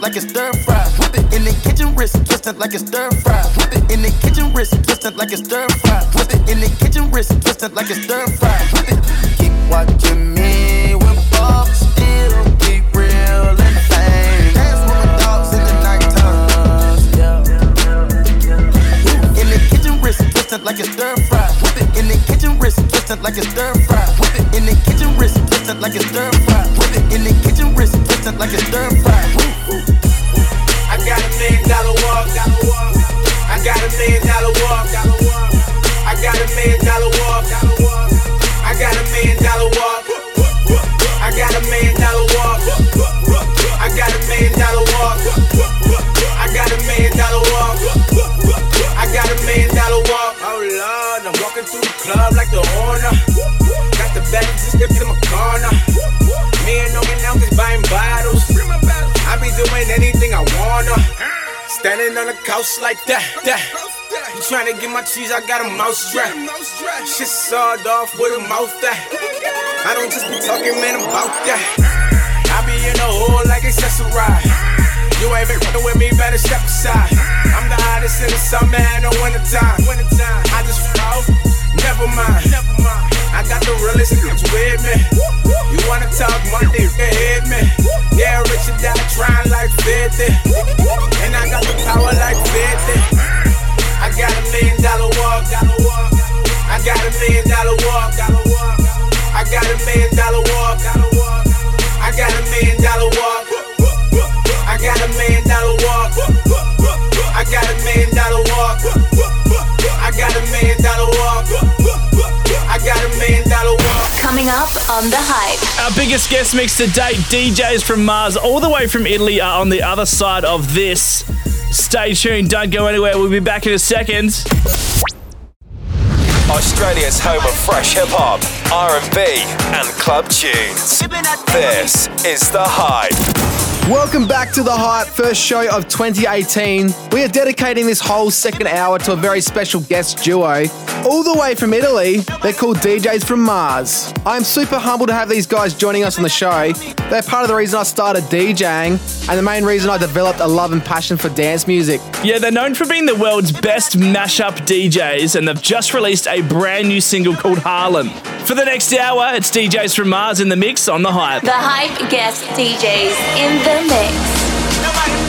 like it's stir fry. Whip it. In the kitchen, wrist twisted like it's stir fry. Whip it. In the kitchen, wrist twisted like it's stir fry. Whip it. In the kitchen, wrist twisted like it's stir fry. Whip it. Keep watching me when Bob still keep real and. Dance with my dogs in the nighttime. In the kitchen, wrist twisted like it's stir fry. Whip it. In the kitchen, wrist twisted like it's stir fry. Whip it. In the kitchen, wrist twisted like it's stir fry. Whip it. In the kitchen, wrist twisted like it's stir fry.
I got a million dollar walk. I got a million dollar walk. I got a million dollar walk. I got a million dollar walk. I got a million dollar walk. I got a million dollar walk. I got a million dollar walk. I got a million dollar walk. Oh Lord, I'm walking through the club like the owner. Got the bags just in my corner. Me and no one else is buying bottles. Be doing anything I wanna. Standing on the couch like that, that. You tryna get my cheese, I got a mouse strap. Shit sawed off with a mouth that. I don't just be talking, man, about that. I be in the hole like accessorized. You ain't been fucking with me, better step aside. I'm the hottest in the summer and winter time. I just fall, never mind. I got the realest niggas with me. You wanna talk money, hit me. Yeah, Richard die trying like 50. And I got the power like 50. I got a million dollar walk. I got a million dollar walk. I got a million dollar walk. I got a million dollar walk. I got a million dollar walk. I got a million dollar walk. I got a million dollar walk. I got a million dollar walk.
Coming up on the hype.
Our biggest guest mix to date, DJs from Mars, all the way from Italy, are on the other side of this. Stay tuned, don't go anywhere. We'll be back in a second.
Australia's home of fresh hip hop, R&B, and club tunes. This is the hype.
Welcome back to the Hype, first show of 2018. We are dedicating this whole second hour to a very special guest duo. All the way from Italy, they're called DJs from Mars. I'm super humbled to have these guys joining us on the show. They're part of the reason I started DJing and the main reason I developed a love and passion for dance music.
Yeah, they're known for being the world's best mashup DJs, and they've just released a brand new single called Harlem. For the next hour, it's DJs from Mars in the mix on the hype.
The hype guest DJs in the mix.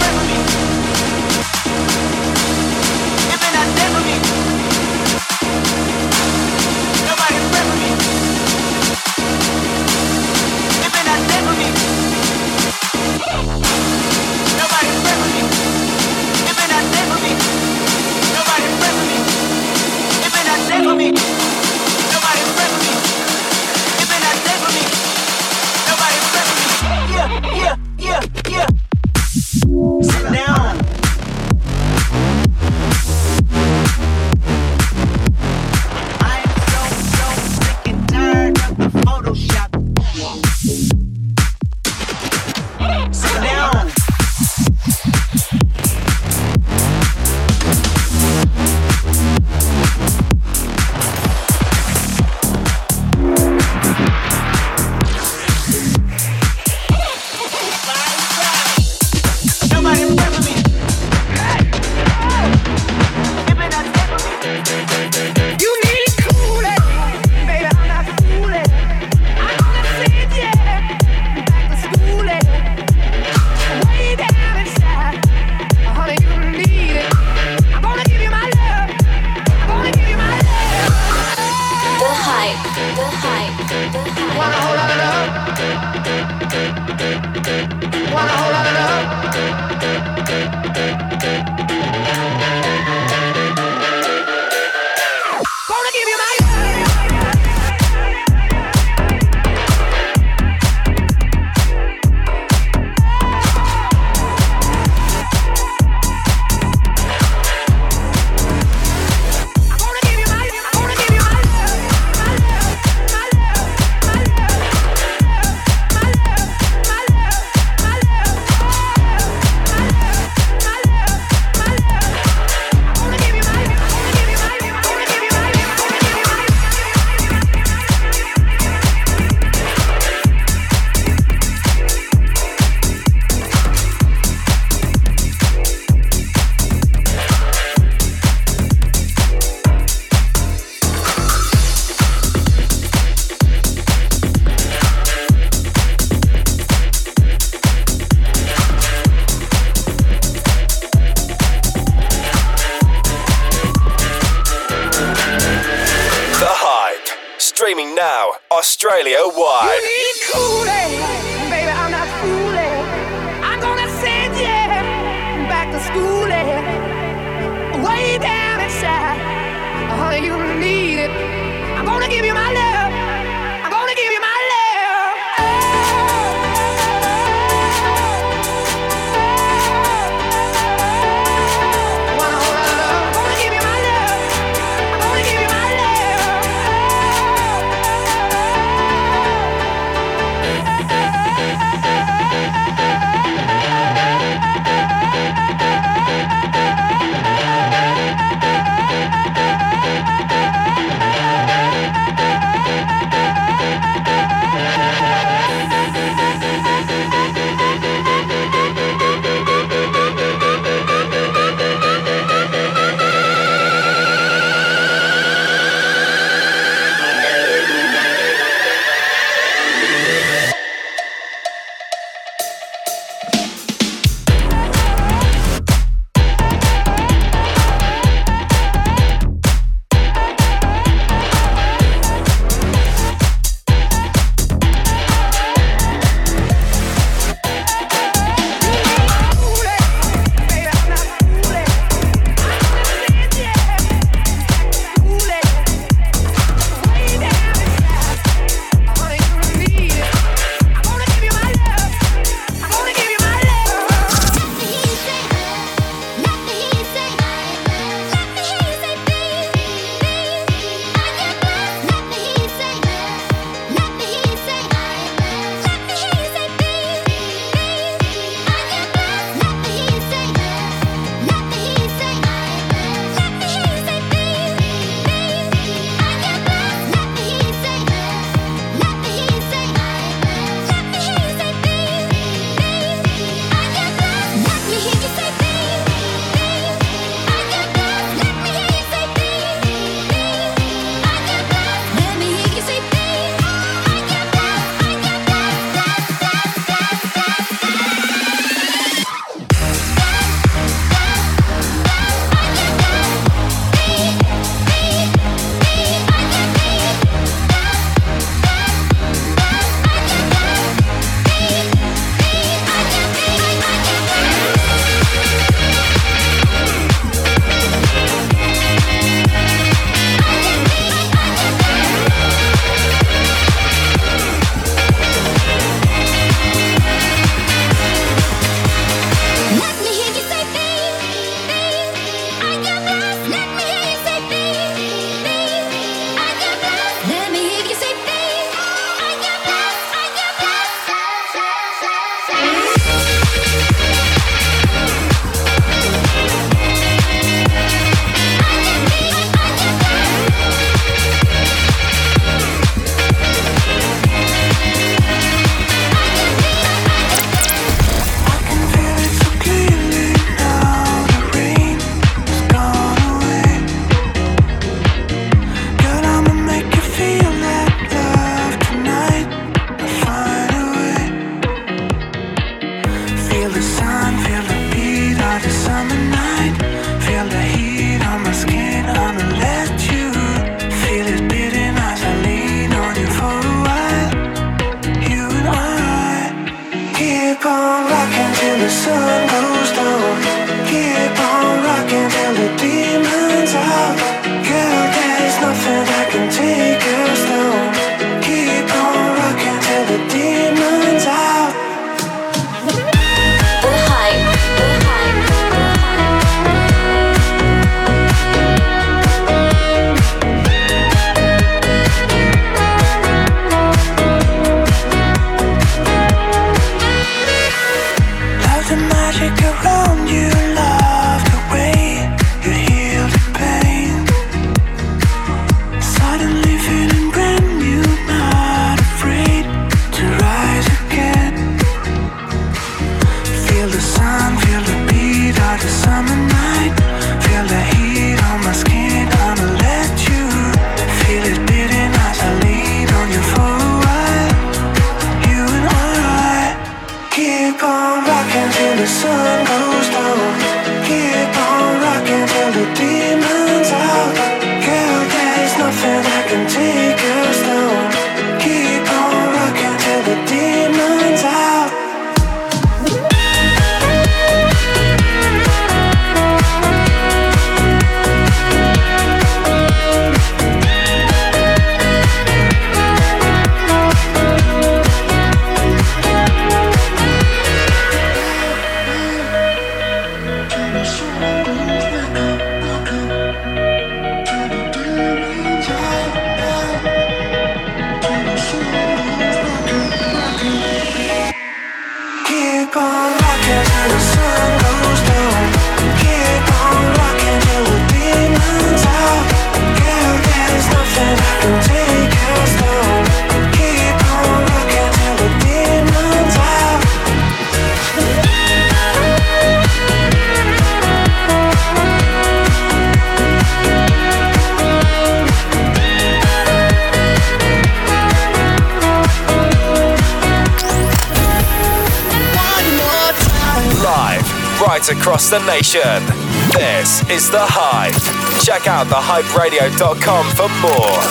across the nation. This is The Hype. Check out thehyperadio.com for more.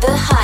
The Hype.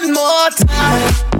one more time.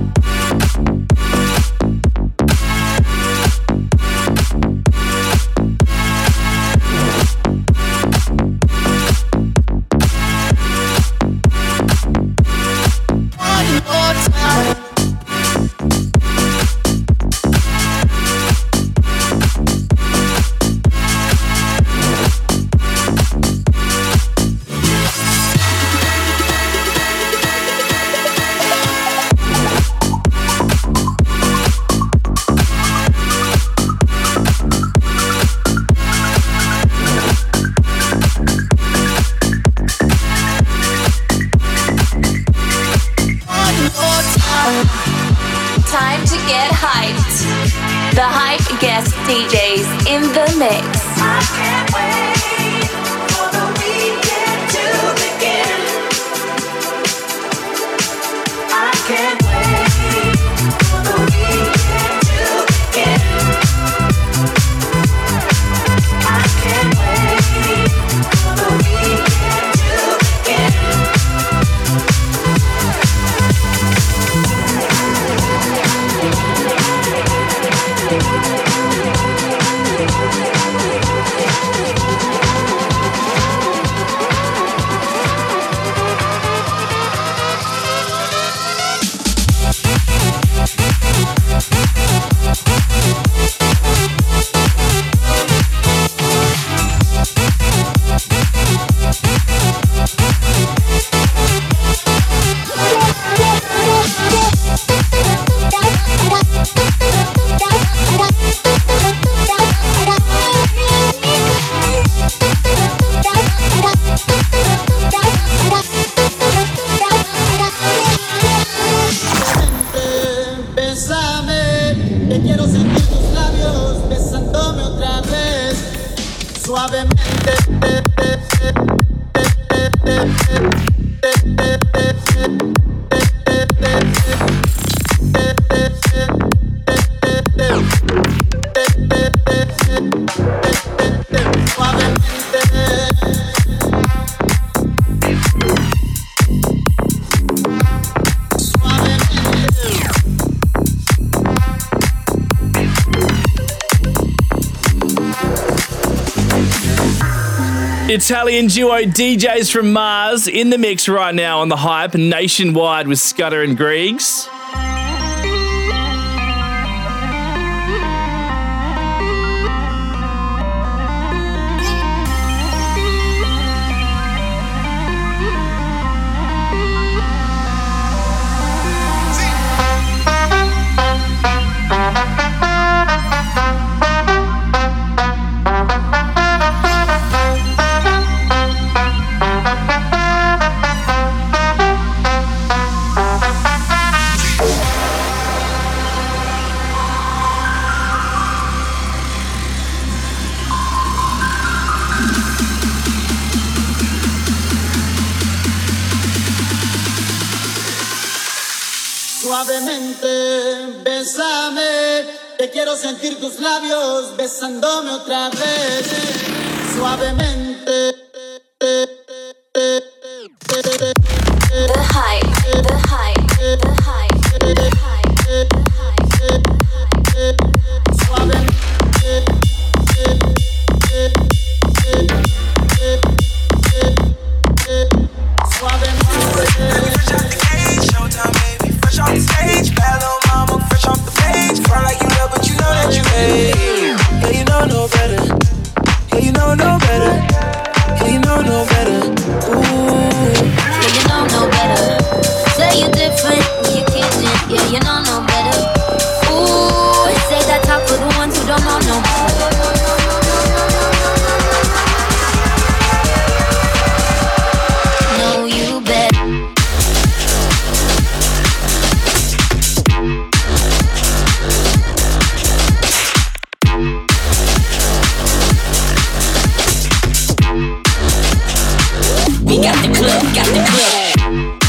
Italian duo DJs from Mars in the mix right now on the hype nationwide with Scudder and
Griggs. labios besándome otra vez, suavemente.
the
club, got the club.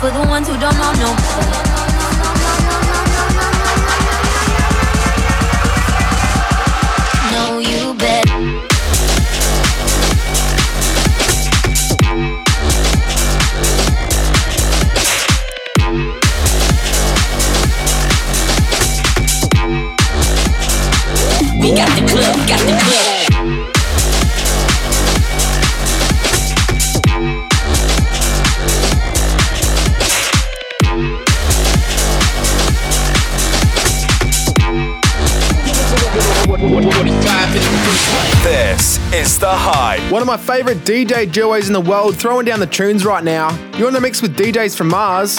for the ones who don't know no.
of my favourite DJ duos in the world throwing down the tunes right now. You're in the mix with DJs from Mars.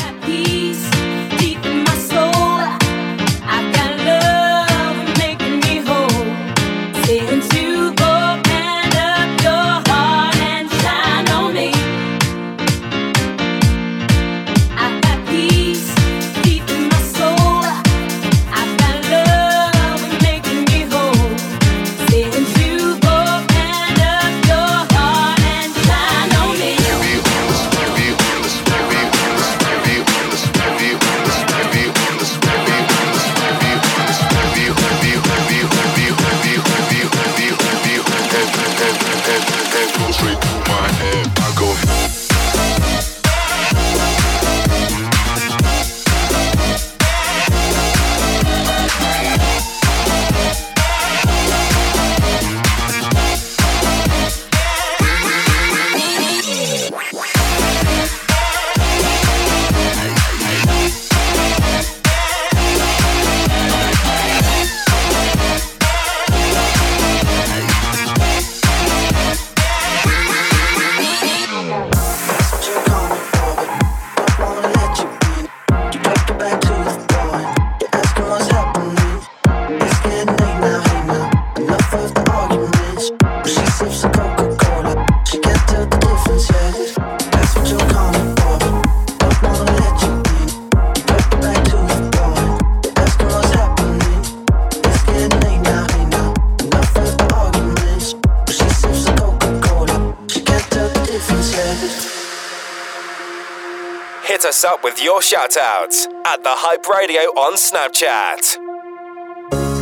us up with your shoutouts at The Hype Radio on Snapchat.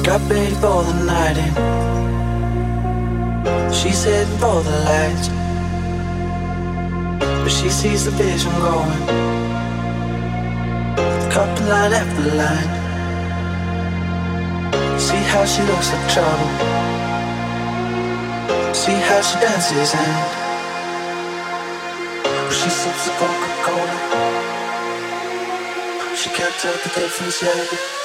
Got ready for the night in. She's heading for the lights. But she sees the vision going. Couple line after line. See how she looks like trouble. See how she dances and she sips a Coca-Cola. She can't tell the difference,
from.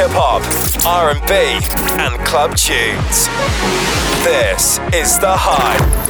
hip hop, R&B, and club tunes. This is The Hype.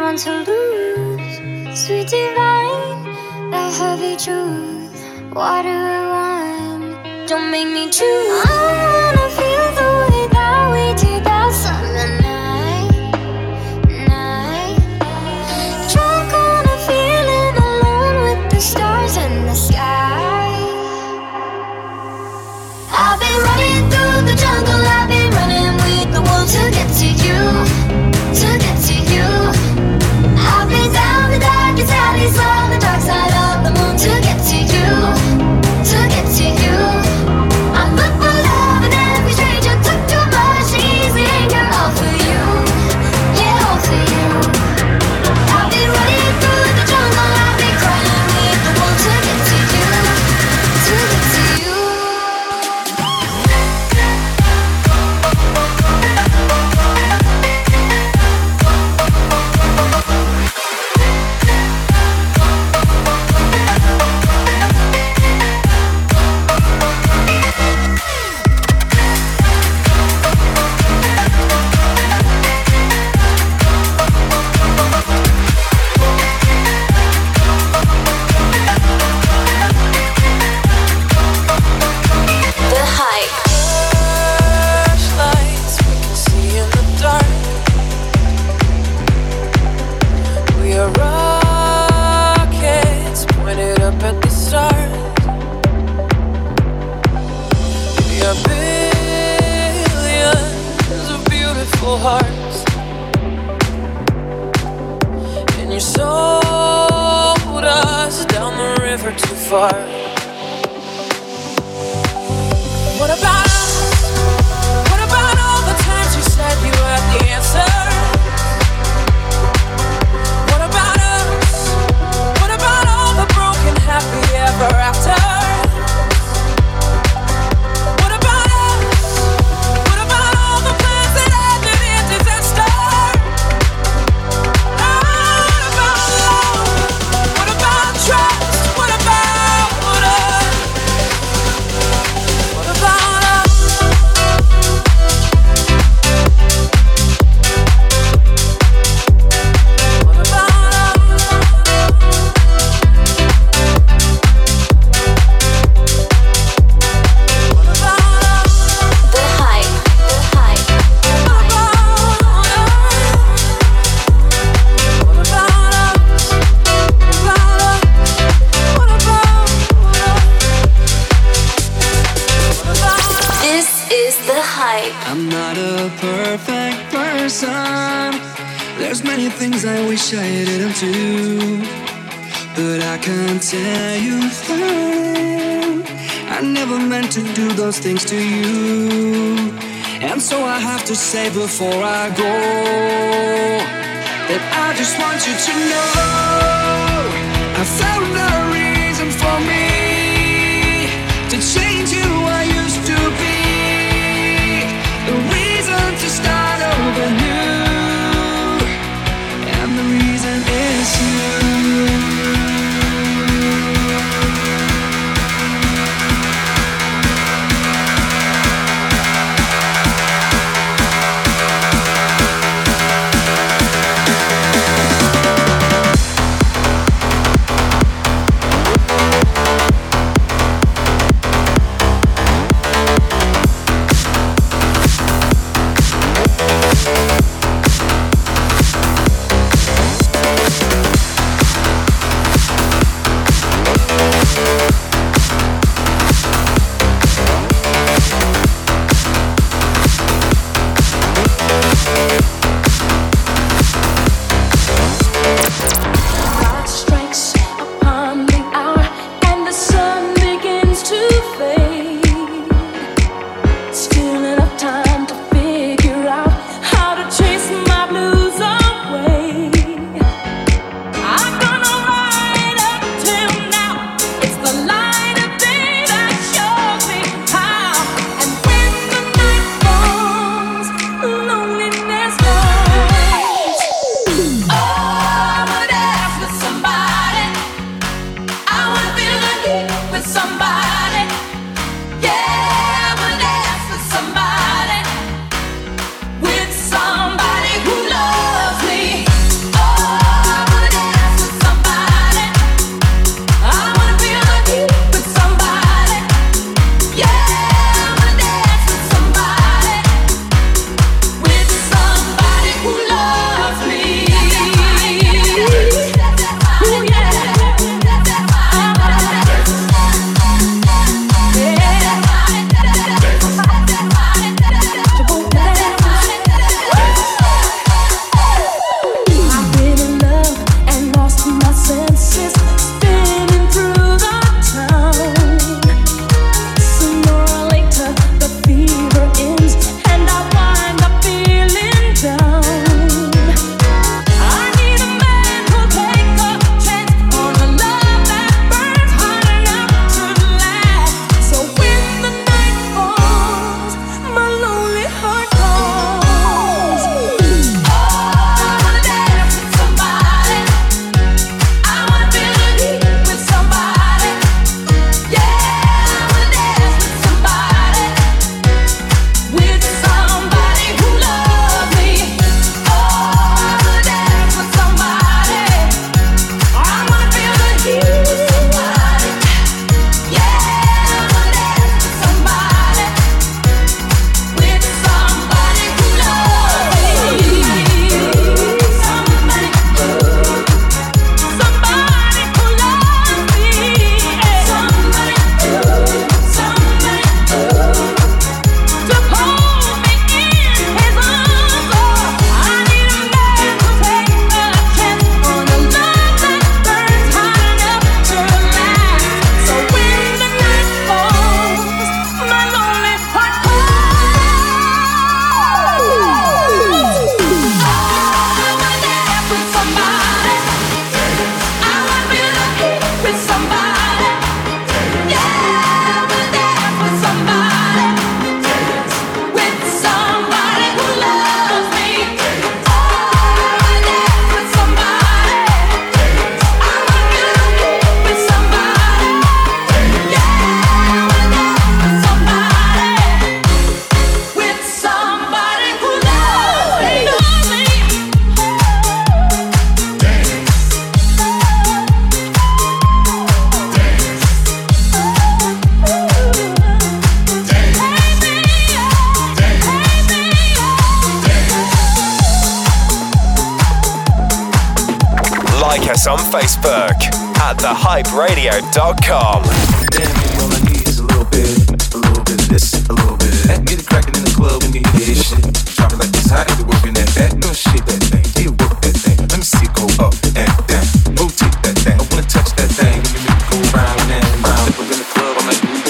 Want
to lose. Sweet divine, the heavy truth. Water and want? Don't make me choose.
At
thehyperadio.com.
Damn, I need is a little bit, a little bit this, a little bit that. Get it cracking in the club when you this shit. Drop it like this, how you working that back? No shit, that thing, work that thing. Let me see it go up and down. That thing. I wanna touch that thing make it go round and round. If I'm in the club, I'm like.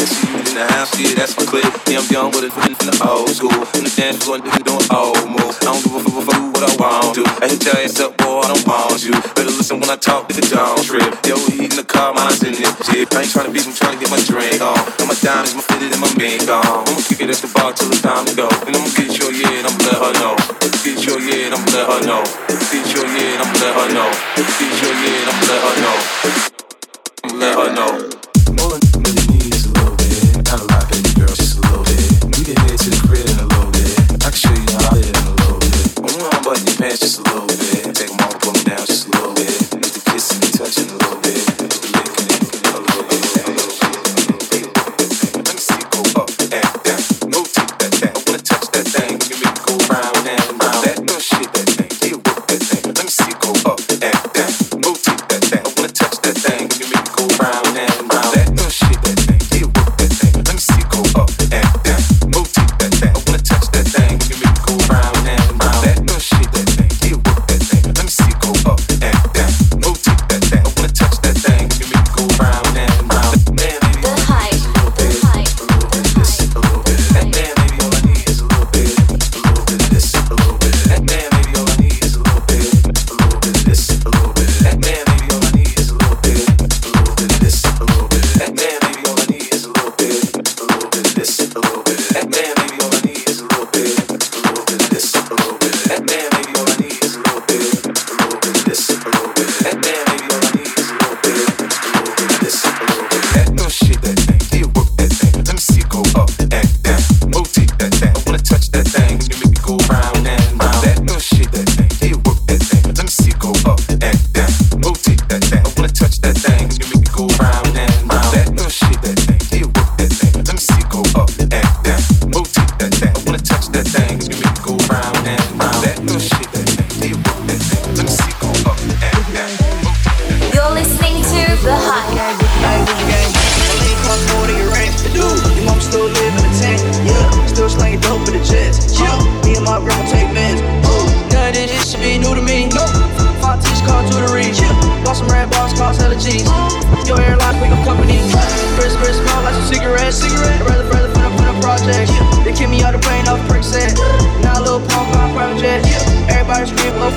See in the house, yeah, that's my clip. Yeah, I'm young, but it's from the old school. In the dance floor, nigga doing old moves. I don't give a fuck I what I want to. I hit your ass up, boy, I don't want you. Better listen when I talk, nigga, don't trip. Yo, in the car, mine's in it. Shit, I ain't tryna beat, I'm tryna get my drink on. And my diamonds, my fitted, and my mink on. I'ma kick it at the bar till it's time to go. And I'ma get your yeah, and I'ma let her know. Get your yeah, and I'ma let her know. Get your yeah, and I'ma let her know. Get your yeah, and I'ma let her know. Let her know.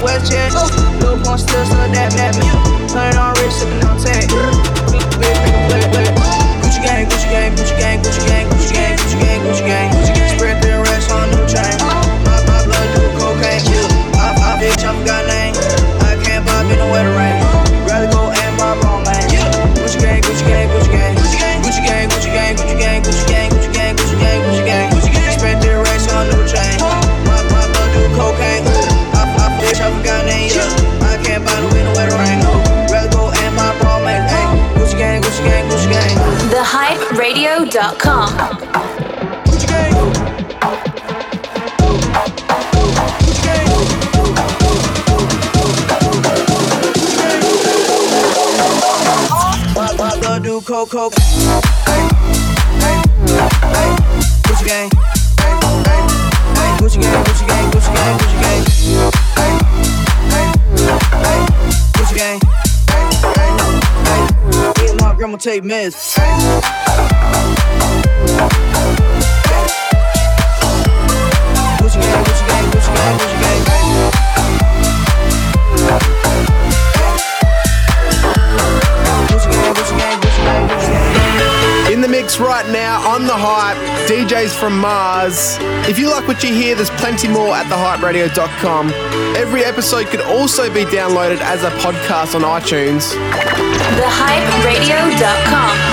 West jet. Little pump still, still that, me. Hundred on rich, sipping on tech. Big, big, Gucci gang, Gucci gang, Gucci gang, Gucci gang, Gucci gang, Gucci gang, Gucci gang. Blood do coke, coke. Gucci gang. Gucci gang, Gucci gang, Gucci gang, Gucci gang. Hey, hey, hey, Gucci gang. Grandma take. Gucci.
Right now on the hype, DJs from Mars. If you like what you hear, there's plenty more at thehyperadio.com. Every episode could also be downloaded as a podcast on iTunes.
TheHyperadio.com.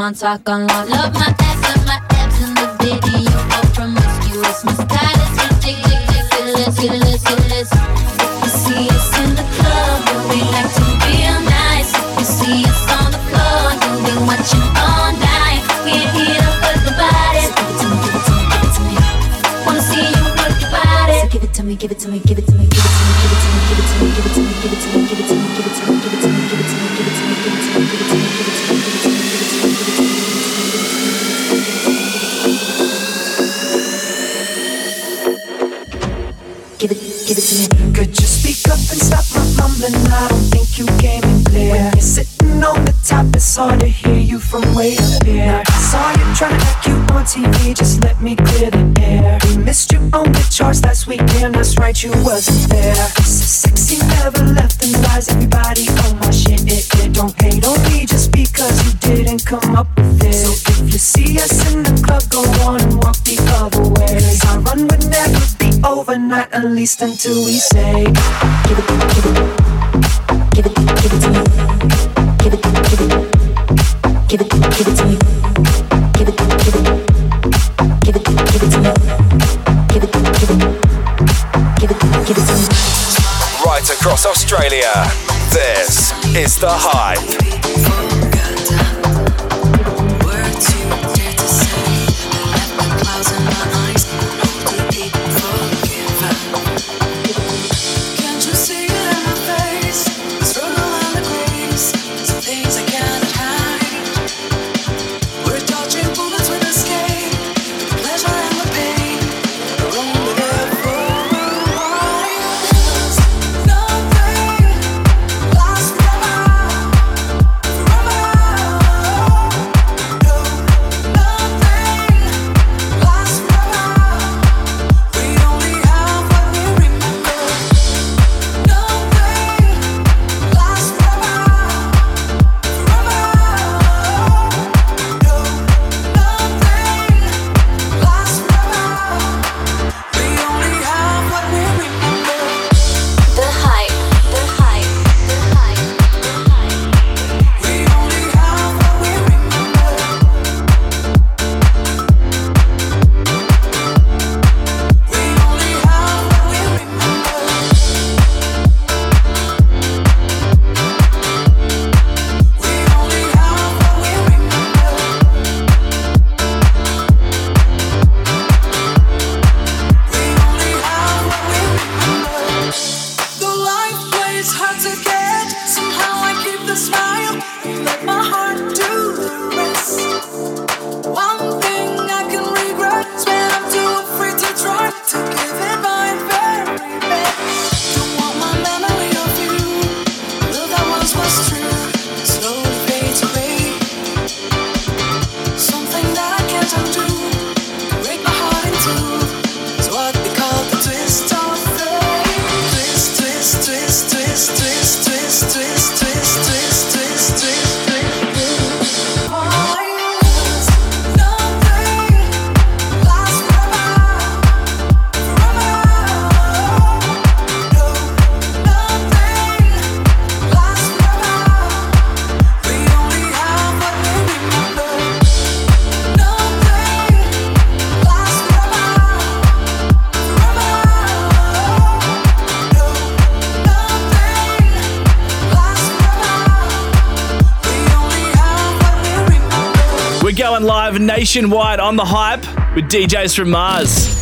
my talk on love. Love my till we
say, give it, give it, give it, give it to me, give it, give it, give it, give it to me, give it, give it, give it, give it to me, give it, give it, give it, give it to me.
Right across Australia, this is the hype.
nationwide on the hype with DJs from Mars.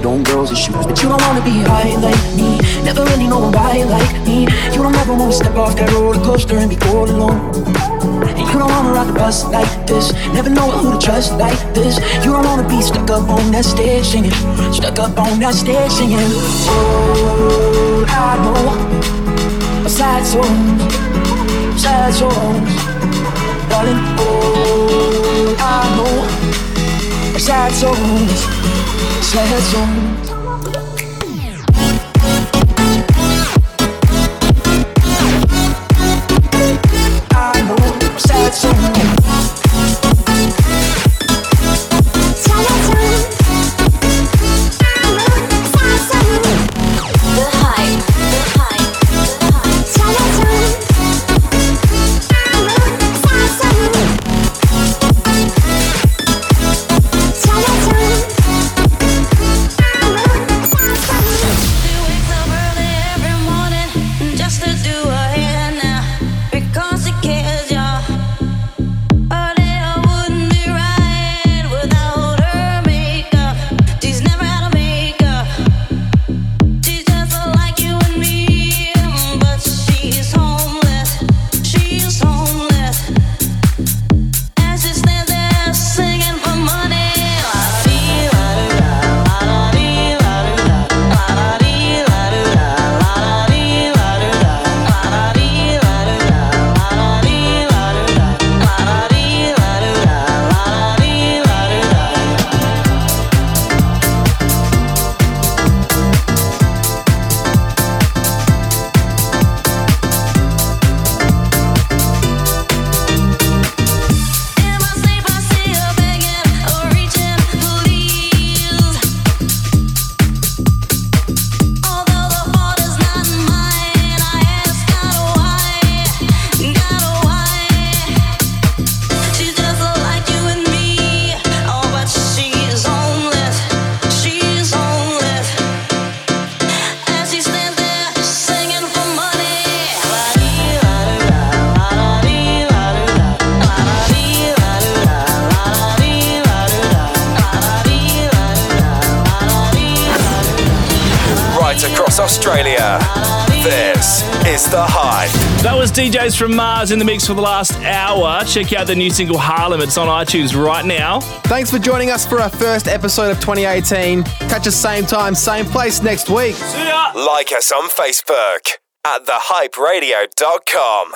It on girls and shoes. But you don't wanna be high like me, never really know why like me. You don't ever wanna step off that roller coaster and be all alone. And you don't wanna ride the bus like this, never know who to trust like this. You don't wanna be stuck up on that stage singing, stuck up on that stage singing. Oh, I know, A sad songs, sad songs, darling. Oh, I know, sad songs, sad songs.
From Mars in the mix for the last hour. Check out the new single Harlem. It's on iTunes right now.
Thanks for joining us for our first episode of 2018. Catch us same time, same place next week.
Like us on Facebook at thehyperadio.com.